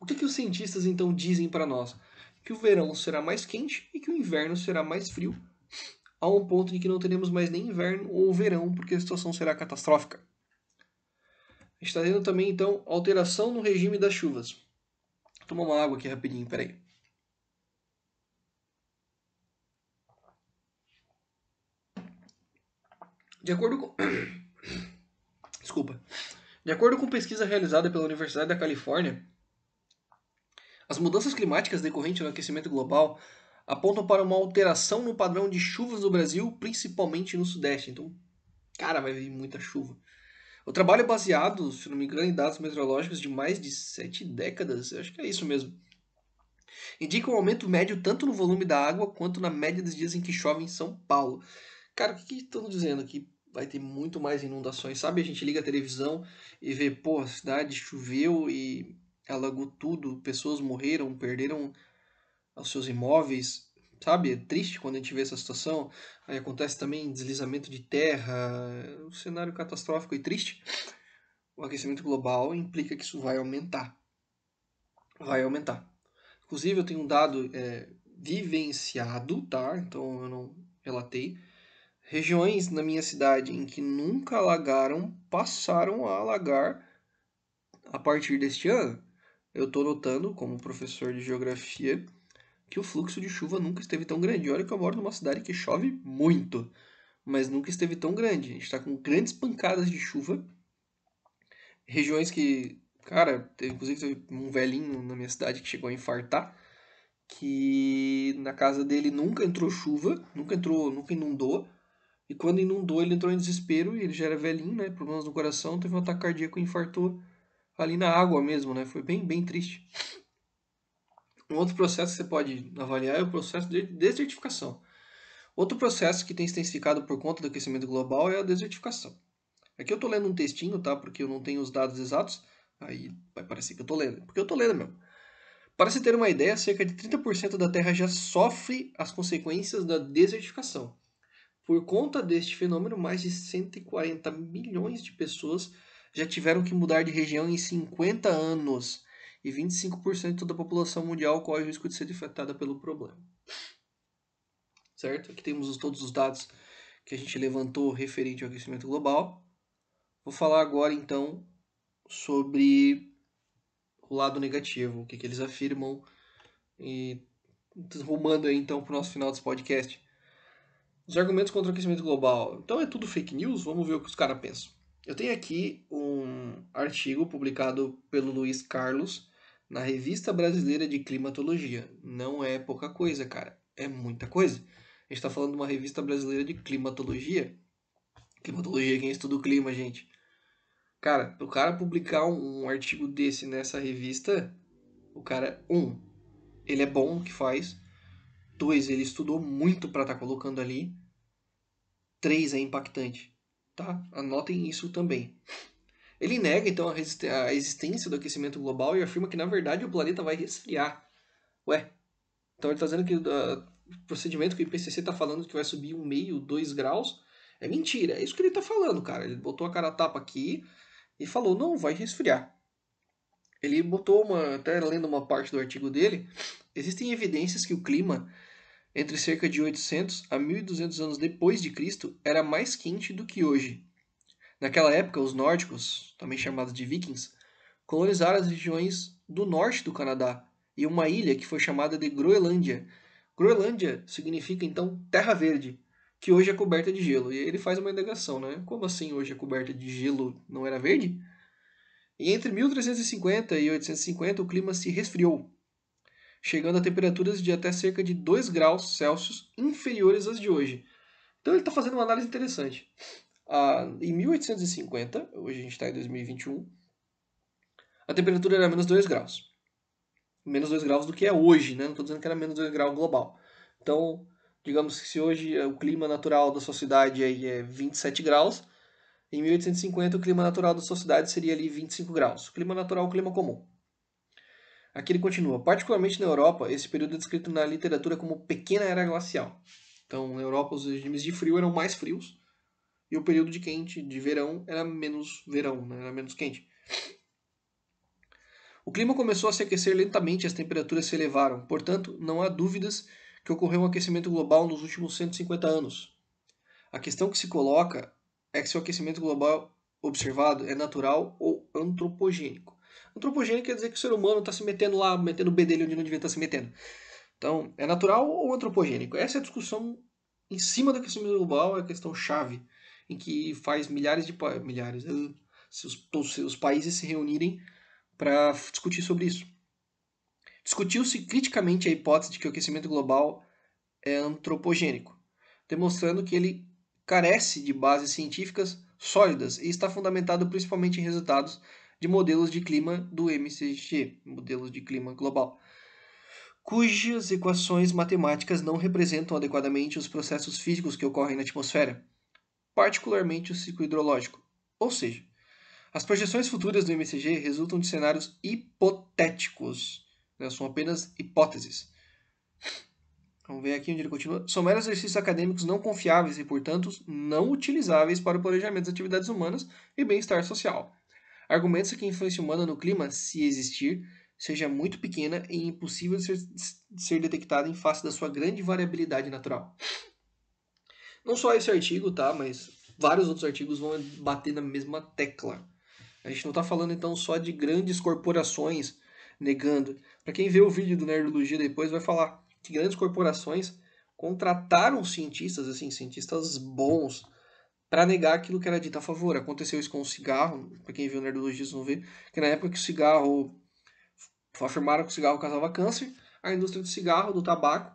O que, que os cientistas então dizem para nós? Que o verão será mais quente e que o inverno será mais frio, a um ponto em que não teremos mais nem inverno ou verão, porque a situação será catastrófica. A gente está tendo também então alteração no regime das chuvas. Vou tomar uma água aqui rapidinho, peraí. De acordo com. Desculpa. De acordo com pesquisa realizada pela Universidade da Califórnia, as mudanças climáticas decorrentes do aquecimento global apontam para uma alteração no padrão de chuvas do Brasil, principalmente no Sudeste. Então, cara, vai vir muita chuva. O trabalho é baseado, se não me engano, em dados meteorológicos de mais de sete décadas, eu acho que é isso mesmo. Indica um aumento médio tanto no volume da água quanto na média dos dias em que chove em São Paulo. Cara, o que estão dizendo aqui? Vai ter muito mais inundações, sabe? A gente liga a televisão e vê, pô, a cidade choveu e alagou tudo, pessoas morreram, perderam os seus imóveis, sabe? É triste quando a gente vê essa situação. Aí acontece também deslizamento de terra, um cenário catastrófico e triste. O aquecimento global implica que isso vai aumentar. Vai aumentar. Inclusive, eu tenho um dado é, vivenciado, tá? Então eu não relatei. Regiões na minha cidade em que nunca alagaram passaram a alagar a partir deste ano. Eu estou notando, como professor de geografia, que o fluxo de chuva nunca esteve tão grande. Olha que eu moro numa cidade que chove muito, mas nunca esteve tão grande. A gente está com grandes pancadas de chuva. Regiões que, cara, inclusive teve um velhinho na minha cidade que chegou a infartar, que na casa dele nunca entrou chuva, nunca entrou, nunca inundou. E quando inundou, ele entrou em desespero e ele já era velhinho, né? Problemas no coração, teve um ataque cardíaco e infartou ali na água mesmo, né? Foi bem, bem triste. Um outro processo que você pode avaliar é o processo de desertificação. Outro processo que tem se intensificado por conta do aquecimento global é a desertificação. Aqui eu estou lendo um textinho, tá? Porque eu não tenho os dados exatos. Aí vai parecer que eu estou lendo. Porque eu estou lendo mesmo. Para se ter uma ideia, cerca de 30% da Terra já sofre as consequências da desertificação. Por conta deste fenômeno, mais de 140 milhões de pessoas já tiveram que mudar de região em 50 anos e 25% da população mundial corre o risco de ser afetada pelo problema. Certo? Aqui temos todos os dados que a gente levantou referente ao aquecimento global. Vou falar agora então sobre o lado negativo, o que, que eles afirmam e rumando aí então para o nosso final desse podcast. Os argumentos contra o aquecimento global. Então é tudo fake news? Vamos ver o que os caras pensam. Eu tenho aqui um artigo publicado pelo Luiz Carlos na Revista Brasileira de Climatologia. Não é pouca coisa, cara. É muita coisa. A gente está falando de uma revista brasileira de climatologia. Climatologia, quem estuda o clima, gente. Cara, o cara publicar um, um artigo desse nessa revista, o cara, um, ele é bom no que faz. Dois, ele estudou muito para estar tá colocando ali. Três, é impactante tá? Anotem isso também. Ele nega, então, a, a existência do aquecimento global e afirma que, na verdade, o planeta vai resfriar. Ué, então ele está dizendo que uh, o procedimento que o IPCC está falando que vai subir um meio, dois graus, é mentira. É isso que ele está falando, cara. Ele botou a cara a tapa aqui e falou, não, vai resfriar. Ele botou uma, até lendo uma parte do artigo dele, existem evidências que o clima entre cerca de 800 a 1200 anos depois de Cristo, era mais quente do que hoje. Naquela época, os nórdicos, também chamados de vikings, colonizaram as regiões do norte do Canadá e uma ilha que foi chamada de Groenlândia. Groenlândia significa então terra verde, que hoje é coberta de gelo. E ele faz uma indagação, né? Como assim hoje é coberta de gelo não era verde? E entre 1350 e 850 o clima se resfriou, chegando a temperaturas de até cerca de 2 graus Celsius inferiores às de hoje. Então ele está fazendo uma análise interessante. Ah, em 1850, hoje a gente está em 2021, a temperatura era menos 2 graus. Menos 2 graus do que é hoje, né? Não estou dizendo que era menos 2 graus global. Então, digamos que se hoje o clima natural da sua cidade é 27 graus, em 1850 o clima natural da sua cidade seria ali 25 graus. O clima natural é o clima comum. Aqui ele continua. Particularmente na Europa, esse período é descrito na literatura como pequena era glacial. Então, na Europa, os regimes de frio eram mais frios e o período de quente, de verão, era menos verão, né? era menos quente. O clima começou a se aquecer lentamente e as temperaturas se elevaram. Portanto, não há dúvidas que ocorreu um aquecimento global nos últimos 150 anos. A questão que se coloca é que se o aquecimento global observado é natural ou antropogênico. Antropogênico quer dizer que o ser humano está se metendo lá, metendo o bedelho onde não devia estar tá se metendo. Então, é natural ou antropogênico? Essa é a discussão em cima da questão global, é a questão chave, em que faz milhares de milhares, se os, os, os países se reunirem para discutir sobre isso. Discutiu-se criticamente a hipótese de que o aquecimento global é antropogênico, demonstrando que ele carece de bases científicas sólidas e está fundamentado principalmente em resultados de modelos de clima do MCG, modelos de clima global, cujas equações matemáticas não representam adequadamente os processos físicos que ocorrem na atmosfera, particularmente o ciclo hidrológico. Ou seja, As projeções futuras do MCG resultam de cenários hipotéticos, né? são apenas hipóteses. Vamos ver aqui onde ele continua. São meros exercícios acadêmicos não confiáveis e, portanto, não utilizáveis para o planejamento das atividades humanas e bem-estar social. Argumenta-se que a influência humana no clima, se existir, seja muito pequena e impossível de ser, de ser detectada em face da sua grande variabilidade natural. Não só esse artigo, tá? Mas vários outros artigos vão bater na mesma tecla. A gente não está falando então só de grandes corporações negando. Para quem vê o vídeo do Nerdologia depois vai falar que grandes corporações contrataram cientistas, assim, cientistas bons, para negar aquilo que era dito a favor. Aconteceu isso com o cigarro, para quem viu Nerdologistas não vê, que na época que o cigarro afirmaram que o cigarro causava câncer, a indústria do cigarro, do tabaco,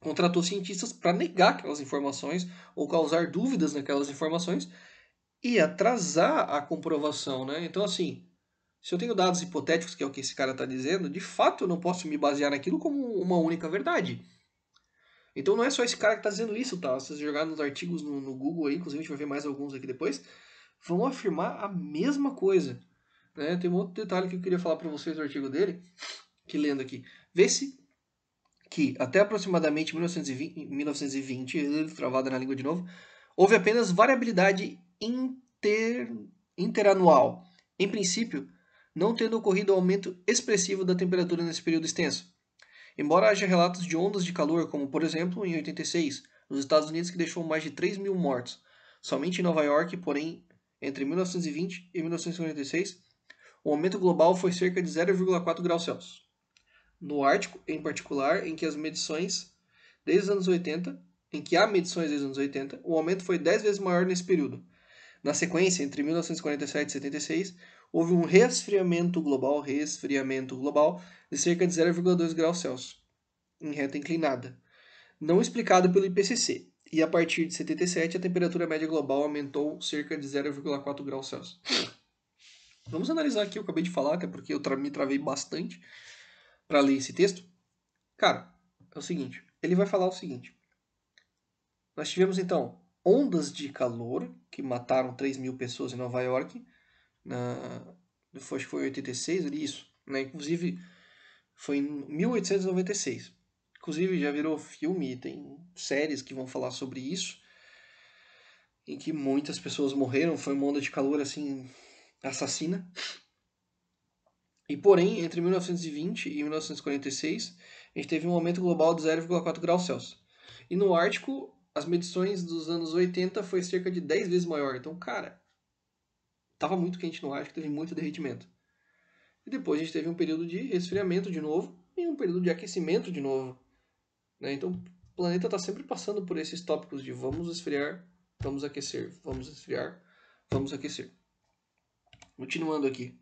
contratou cientistas para negar aquelas informações ou causar dúvidas naquelas informações e atrasar a comprovação, né? Então, assim, se eu tenho dados hipotéticos, que é o que esse cara está dizendo, de fato eu não posso me basear naquilo como uma única verdade. Então não é só esse cara que está dizendo isso, tá? Se vocês jogarem nos artigos no, no, Google aí, inclusive a gente vai ver mais alguns aqui depois, vão afirmar a mesma coisa. Né? Tem um outro detalhe que eu queria falar para vocês do artigo dele, que lendo aqui. Vê-se que até aproximadamente 1920, 1920 travada na língua de novo, houve apenas variabilidade inter, interanual. Em princípio, não tendo ocorrido aumento expressivo da temperatura nesse período extenso. Embora haja relatos de ondas de calor, como por exemplo em 86, nos Estados Unidos, que deixou mais de 3 mil mortos. Somente em Nova York, porém, entre 1920 e 1946, o aumento global foi cerca de 0,4 graus Celsius. No Ártico, em particular, em que as medições desde os anos 80, em que há medições desde os anos 80, o aumento foi 10 vezes maior nesse período. Na sequência, entre 1947 e 76, houve um resfriamento global, resfriamento global de cerca de 0,2 graus Celsius, em reta inclinada, não explicado pelo IPCC. E a partir de 77, a temperatura média global aumentou cerca de 0,4 graus Celsius. Vamos analisar aqui, eu acabei de falar, até porque eu me travei bastante para ler esse texto. Cara, é o seguinte, ele vai falar o seguinte. Nós tivemos então ondas de calor que mataram 3 mil pessoas em Nova York, na, acho que foi em 86, ali, isso. Né? Inclusive, foi em 1896. Inclusive, já virou filme, tem séries que vão falar sobre isso, em que muitas pessoas morreram, foi uma onda de calor, assim, assassina. E, porém, entre 1920 e 1946, a gente teve um aumento global de 0,4 graus Celsius. E no Ártico, as medições dos anos 80 foi cerca de 10 vezes maior. Então, cara, Tava muito quente no Ártico, teve muito derretimento. E depois a gente teve um período de resfriamento de novo e um período de aquecimento de novo. Né? Então o planeta está sempre passando por esses tópicos de vamos esfriar, vamos aquecer, vamos esfriar, vamos aquecer. Continuando aqui.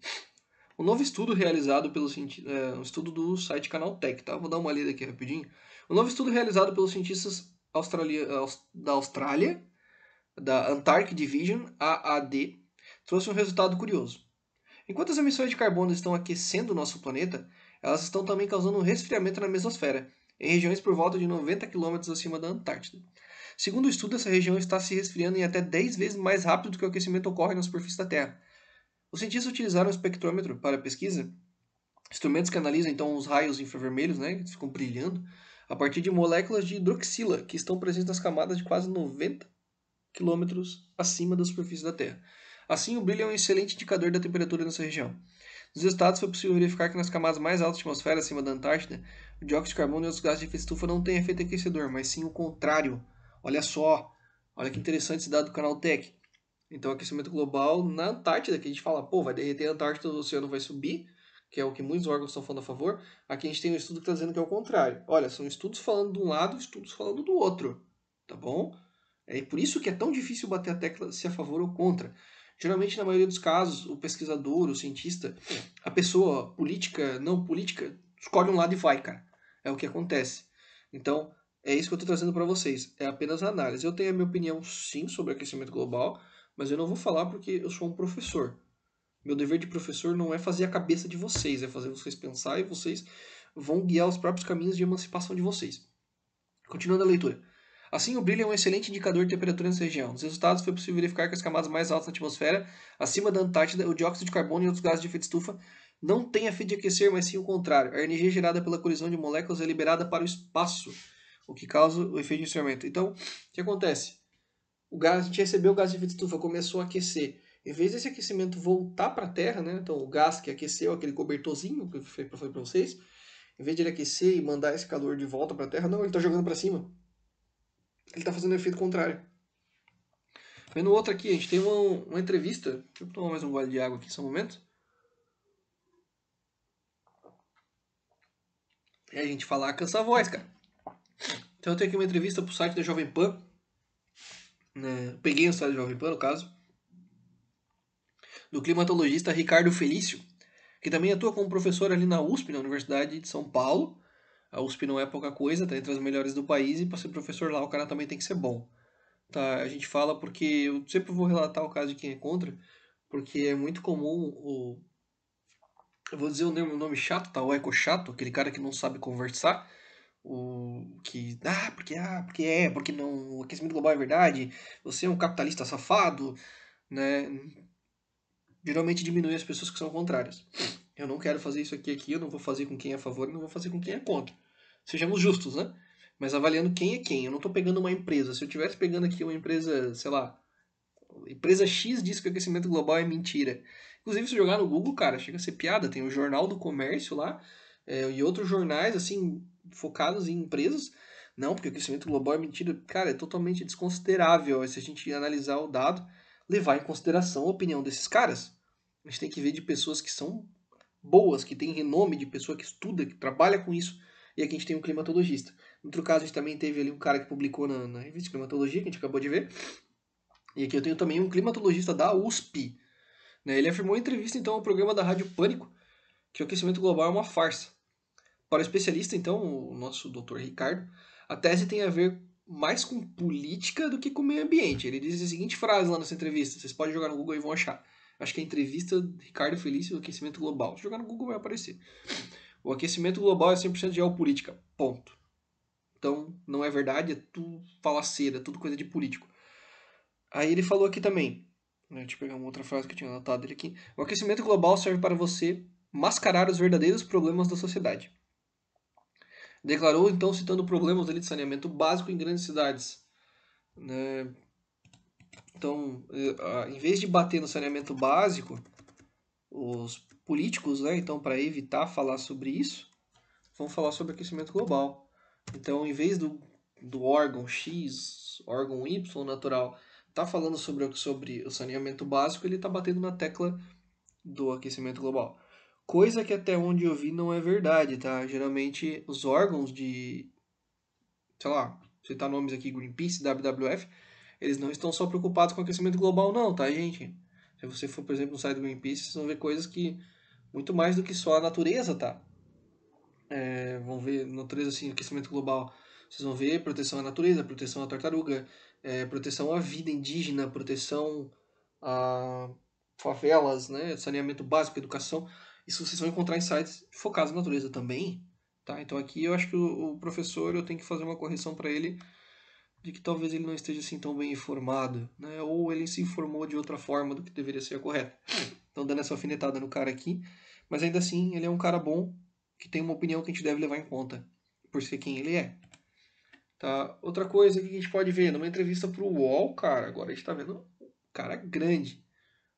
Um novo estudo realizado pelo é, um estudo do site Canaltech, tá? Vou dar uma lida aqui rapidinho. Um novo estudo realizado pelos cientistas australia, da Austrália, da Antarctic Division, AAD, trouxe um resultado curioso. Enquanto as emissões de carbono estão aquecendo o nosso planeta, elas estão também causando um resfriamento na mesosfera, em regiões por volta de 90 km acima da Antártida. Segundo o estudo, essa região está se resfriando em até 10 vezes mais rápido do que o aquecimento ocorre na superfície da Terra. Os cientistas utilizaram um espectrômetro para a pesquisa, instrumentos que analisam então os raios infravermelhos, né, que ficam brilhando, a partir de moléculas de hidroxila que estão presentes nas camadas de quase 90 km acima da superfície da Terra. Assim, o brilho é um excelente indicador da temperatura nessa região. Nos estados foi possível verificar que nas camadas mais altas da atmosfera, acima da Antártida, o dióxido de carbono e os gases de efeito estufa não têm efeito aquecedor, mas sim o contrário. Olha só, olha que interessante esse dado do canal Tech. Então, aquecimento global na Antártida, que a gente fala, pô, vai derreter a Antártida, o oceano vai subir, que é o que muitos órgãos estão falando a favor. Aqui a gente tem um estudo que está dizendo que é o contrário. Olha, são estudos falando de um lado, estudos falando do outro, tá bom? É por isso que é tão difícil bater a tecla se a favor ou contra. Geralmente, na maioria dos casos, o pesquisador, o cientista, a pessoa política, não política, escolhe um lado e vai, cara. É o que acontece. Então, é isso que eu estou trazendo para vocês. É apenas análise. Eu tenho a minha opinião, sim, sobre aquecimento global, mas eu não vou falar porque eu sou um professor. Meu dever de professor não é fazer a cabeça de vocês, é fazer vocês pensar e vocês vão guiar os próprios caminhos de emancipação de vocês. Continuando a leitura. Assim, o brilho é um excelente indicador de temperatura nessa região. Nos resultados, foi possível verificar que as camadas mais altas da atmosfera, acima da Antártida, o dióxido de carbono e outros gases de efeito estufa, não têm a fim de aquecer, mas sim o contrário. A energia gerada pela colisão de moléculas é liberada para o espaço, o que causa o efeito de esfriamento. Então, o que acontece? O gás, a gente recebeu o gás de efeito estufa, começou a aquecer. Em vez desse aquecimento voltar para a Terra, né? então o gás que aqueceu, aquele cobertorzinho que eu falei para vocês, em vez de ele aquecer e mandar esse calor de volta para a Terra, não, ele está jogando para cima. Ele está fazendo efeito contrário. Vendo outro aqui, a gente tem uma, uma entrevista. Deixa eu tomar mais um gole de água aqui, só um momento. E a gente falar cansa a voz, cara. Então eu tenho aqui uma entrevista pro site da Jovem Pan. Né? Peguei o site da Jovem Pan, no caso. Do climatologista Ricardo Felício, que também atua como professor ali na USP, na Universidade de São Paulo. A USP não é pouca coisa, tá entre as melhores do país e para ser professor lá o cara também tem que ser bom. Tá, a gente fala porque eu sempre vou relatar o caso de quem é contra, porque é muito comum o eu vou dizer o nome, o nome chato, tá? O eco chato, aquele cara que não sabe conversar, o que ah, porque ah, porque é, porque não, o aquecimento global é verdade, você é um capitalista safado, né? Geralmente diminui as pessoas que são contrárias. Eu não quero fazer isso aqui aqui, eu não vou fazer com quem é a favor, e não vou fazer com quem é contra. Sejamos justos, né? Mas avaliando quem é quem. Eu não estou pegando uma empresa. Se eu tivesse pegando aqui uma empresa, sei lá, empresa X diz que o aquecimento global é mentira. Inclusive, se jogar no Google, cara, chega a ser piada. Tem o Jornal do Comércio lá é, e outros jornais, assim, focados em empresas. Não, porque o aquecimento global é mentira. Cara, é totalmente desconsiderável se a gente analisar o dado, levar em consideração a opinião desses caras. A gente tem que ver de pessoas que são boas, que têm renome, de pessoa que estuda, que trabalha com isso. E aqui a gente tem um climatologista. No outro caso, a gente também teve ali um cara que publicou na, na revista de climatologia, que a gente acabou de ver. E aqui eu tenho também um climatologista da USP. Né? Ele afirmou em entrevista, então, ao programa da Rádio Pânico, que o aquecimento global é uma farsa. Para o especialista, então, o nosso doutor Ricardo, a tese tem a ver mais com política do que com meio ambiente. Ele diz a seguinte frase lá nessa entrevista, vocês podem jogar no Google e vão achar. Acho que é a entrevista Ricardo Felício, o aquecimento global. Se jogar no Google vai aparecer. O aquecimento global é 100% geopolítica. Ponto. Então, não é verdade, é tudo falaceira, tudo coisa de político. Aí ele falou aqui também, né, deixa eu pegar uma outra frase que eu tinha anotado dele aqui. O aquecimento global serve para você mascarar os verdadeiros problemas da sociedade. Declarou, então, citando problemas de saneamento básico em grandes cidades. Né? Então, eh, em vez de bater no saneamento básico, os políticos, né, então, para evitar falar sobre isso, vão falar sobre aquecimento global. Então, em vez do, do órgão X, órgão Y natural, tá falando sobre, sobre o saneamento básico, ele está batendo na tecla do aquecimento global. Coisa que até onde eu vi não é verdade, tá? Geralmente os órgãos de, sei lá, citar nomes aqui, Greenpeace, WWF, eles não estão só preocupados com o aquecimento global, não, tá, gente? Se você for, por exemplo, no site do Greenpeace, vocês vão ver coisas que, muito mais do que só a natureza, tá? É, vão ver natureza, assim, aquecimento global. Vocês vão ver proteção à natureza, proteção à tartaruga, é, proteção à vida indígena, proteção a favelas, né? Saneamento básico, educação. Isso vocês vão encontrar em sites focados na natureza também, tá? Então aqui eu acho que o, o professor, eu tenho que fazer uma correção para ele de que talvez ele não esteja assim tão bem informado, né? Ou ele se informou de outra forma do que deveria ser a correta. Então dando essa alfinetada no cara aqui, mas ainda assim ele é um cara bom que tem uma opinião que a gente deve levar em conta por ser quem ele é. Tá? Outra coisa que a gente pode ver numa entrevista pro UOL, cara, agora a gente tá vendo um cara grande.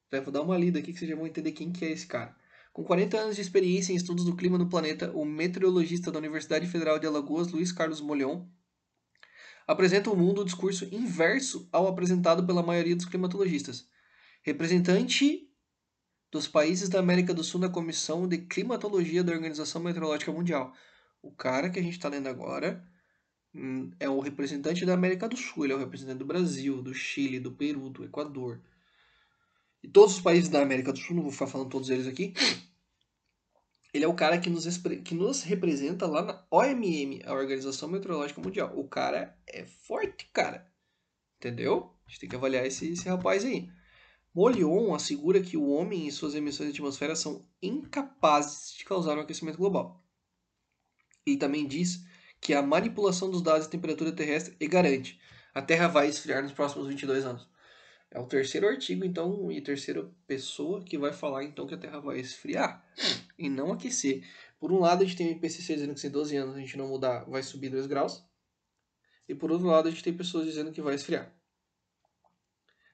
Então, vou dar uma lida aqui que vocês já vão entender quem que é esse cara. Com 40 anos de experiência em estudos do clima no planeta, o meteorologista da Universidade Federal de Alagoas, Luiz Carlos Molhon, apresenta ao mundo o discurso inverso ao apresentado pela maioria dos climatologistas. Representante dos países da América do Sul na Comissão de Climatologia da Organização Meteorológica Mundial. O cara que a gente está lendo agora hum, é o representante da América do Sul, ele é o representante do Brasil, do Chile, do Peru, do Equador. E todos os países da América do Sul, não vou ficar falando todos eles aqui, ele é o cara que nos, que nos representa lá na OMM, a Organização Meteorológica Mundial. O cara é forte, cara. Entendeu? A gente tem que avaliar esse, esse rapaz aí. Molion assegura que o homem e suas emissões de atmosfera são incapazes de causar um aquecimento global. Ele também diz que é a manipulação dos dados de temperatura terrestre e garante a Terra vai esfriar nos próximos 22 anos. É o terceiro artigo, então, e terceira pessoa que vai falar, então, que a Terra vai esfriar e não aquecer. Por um lado, a gente tem o IPCC dizendo que se em 12 anos a gente não mudar, vai subir 2 graus. E por outro lado, a gente tem pessoas dizendo que vai esfriar.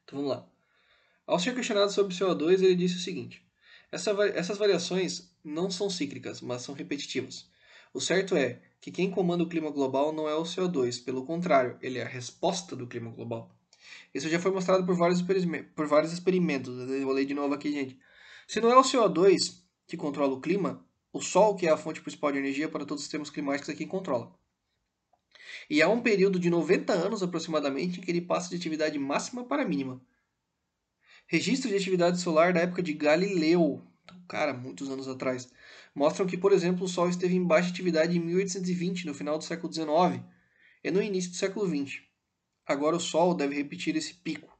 Então vamos lá. Ao ser questionado sobre CO2, ele disse o seguinte: Essa, essas variações não são cíclicas, mas são repetitivas. O certo é que quem comanda o clima global não é o CO2, pelo contrário, ele é a resposta do clima global. Isso já foi mostrado por vários, por vários experimentos. Eu vou ler de novo aqui, gente. Se não é o CO2 que controla o clima, o Sol, que é a fonte principal de energia para todos os sistemas climáticos, é quem controla. E há um período de 90 anos aproximadamente em que ele passa de atividade máxima para mínima. Registros de atividade solar da época de Galileu, então, cara, muitos anos atrás, mostram que, por exemplo, o Sol esteve em baixa atividade em 1820, no final do século XIX, e no início do século XX. Agora o Sol deve repetir esse pico,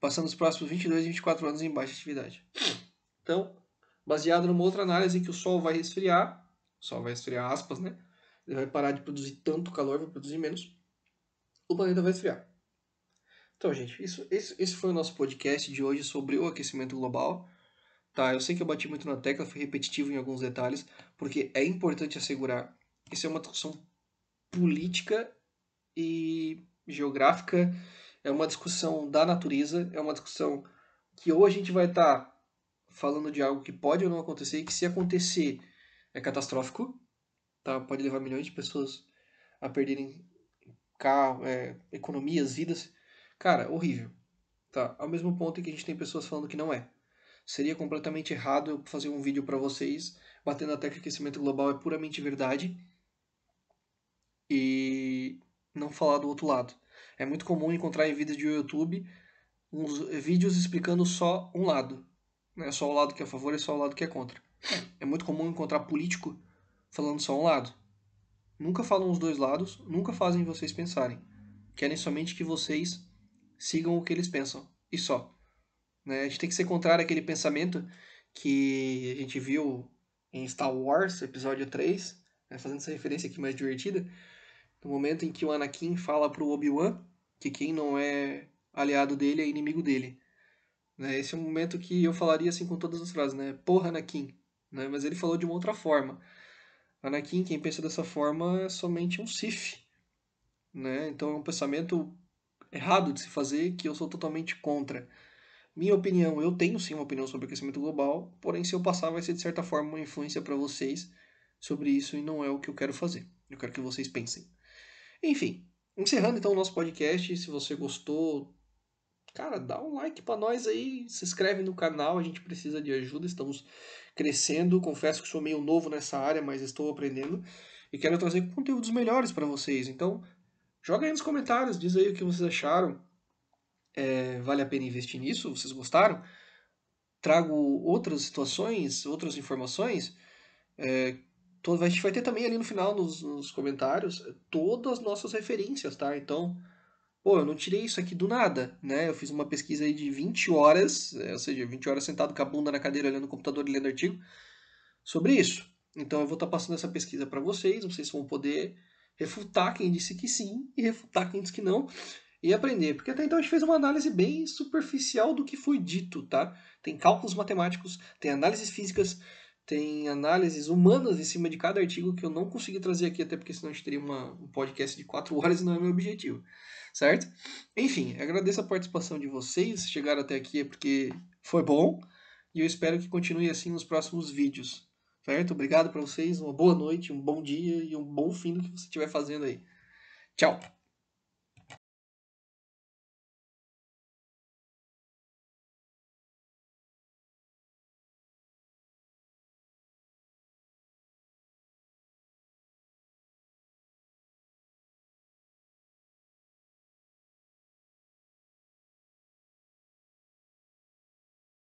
passando os próximos 22 e 24 anos em baixa atividade. Então, baseado numa outra análise que o Sol vai resfriar, o Sol vai resfriar aspas, né? Ele vai parar de produzir tanto calor, vai produzir menos. O planeta vai esfriar. Então, gente, isso, esse, esse foi o nosso podcast de hoje sobre o aquecimento global. Tá, eu sei que eu bati muito na tecla, fui repetitivo em alguns detalhes, porque é importante assegurar isso é uma discussão política e geográfica, é uma discussão da natureza, é uma discussão que ou a gente vai estar tá falando de algo que pode ou não acontecer, e que se acontecer é catastrófico, tá? Pode levar milhões de pessoas a perderem carro, é, economias, vidas. Cara, horrível. Tá? Ao mesmo ponto em que a gente tem pessoas falando que não é. Seria completamente errado eu fazer um vídeo para vocês batendo até que aquecimento global é puramente verdade e não falar do outro lado. É muito comum encontrar em vídeos de YouTube uns vídeos explicando só um lado. Não é só o lado que é a favor e só o lado que é contra. É muito comum encontrar político falando só um lado. Nunca falam os dois lados, nunca fazem vocês pensarem. Querem somente que vocês sigam o que eles pensam. E só. Né? A gente tem que ser contrário àquele pensamento que a gente viu em Star Wars, episódio 3, né? fazendo essa referência aqui mais divertida, no momento em que o Anakin fala pro Obi-Wan que quem não é aliado dele é inimigo dele. Né? Esse é um momento que eu falaria assim com todas as frases, né? Porra, Anakin. Né? Mas ele falou de uma outra forma. Anakin, quem pensa dessa forma, é somente um Sith. Né? Então é um pensamento errado de se fazer que eu sou totalmente contra. Minha opinião, eu tenho sim uma opinião sobre aquecimento global, porém se eu passar vai ser de certa forma uma influência para vocês sobre isso e não é o que eu quero fazer. Eu quero que vocês pensem. Enfim, encerrando então o nosso podcast, se você gostou, cara, dá um like para nós aí, se inscreve no canal, a gente precisa de ajuda, estamos crescendo. Confesso que sou meio novo nessa área, mas estou aprendendo e quero trazer conteúdos melhores para vocês. Então, joga aí nos comentários, diz aí o que vocês acharam. É, vale a pena investir nisso? Vocês gostaram? Trago outras situações, outras informações. É, todo, a gente vai ter também ali no final, nos, nos comentários, todas as nossas referências, tá? Então, pô, eu não tirei isso aqui do nada, né? Eu fiz uma pesquisa aí de 20 horas, é, ou seja, 20 horas sentado com a bunda na cadeira olhando o computador e lendo artigo sobre isso. Então eu vou estar tá passando essa pesquisa para vocês, vocês vão poder refutar quem disse que sim e refutar quem disse que não e aprender, porque até então a gente fez uma análise bem superficial do que foi dito, tá? Tem cálculos matemáticos, tem análises físicas, tem análises humanas em cima de cada artigo que eu não consegui trazer aqui, até porque senão a gente teria uma, um podcast de quatro horas e não é meu objetivo certo? Enfim, agradeço a participação de vocês. Chegaram até aqui é porque foi bom e eu espero que continue assim nos próximos vídeos, certo? Obrigado para vocês, uma boa noite, um bom dia e um bom fim do que você estiver fazendo aí. Tchau!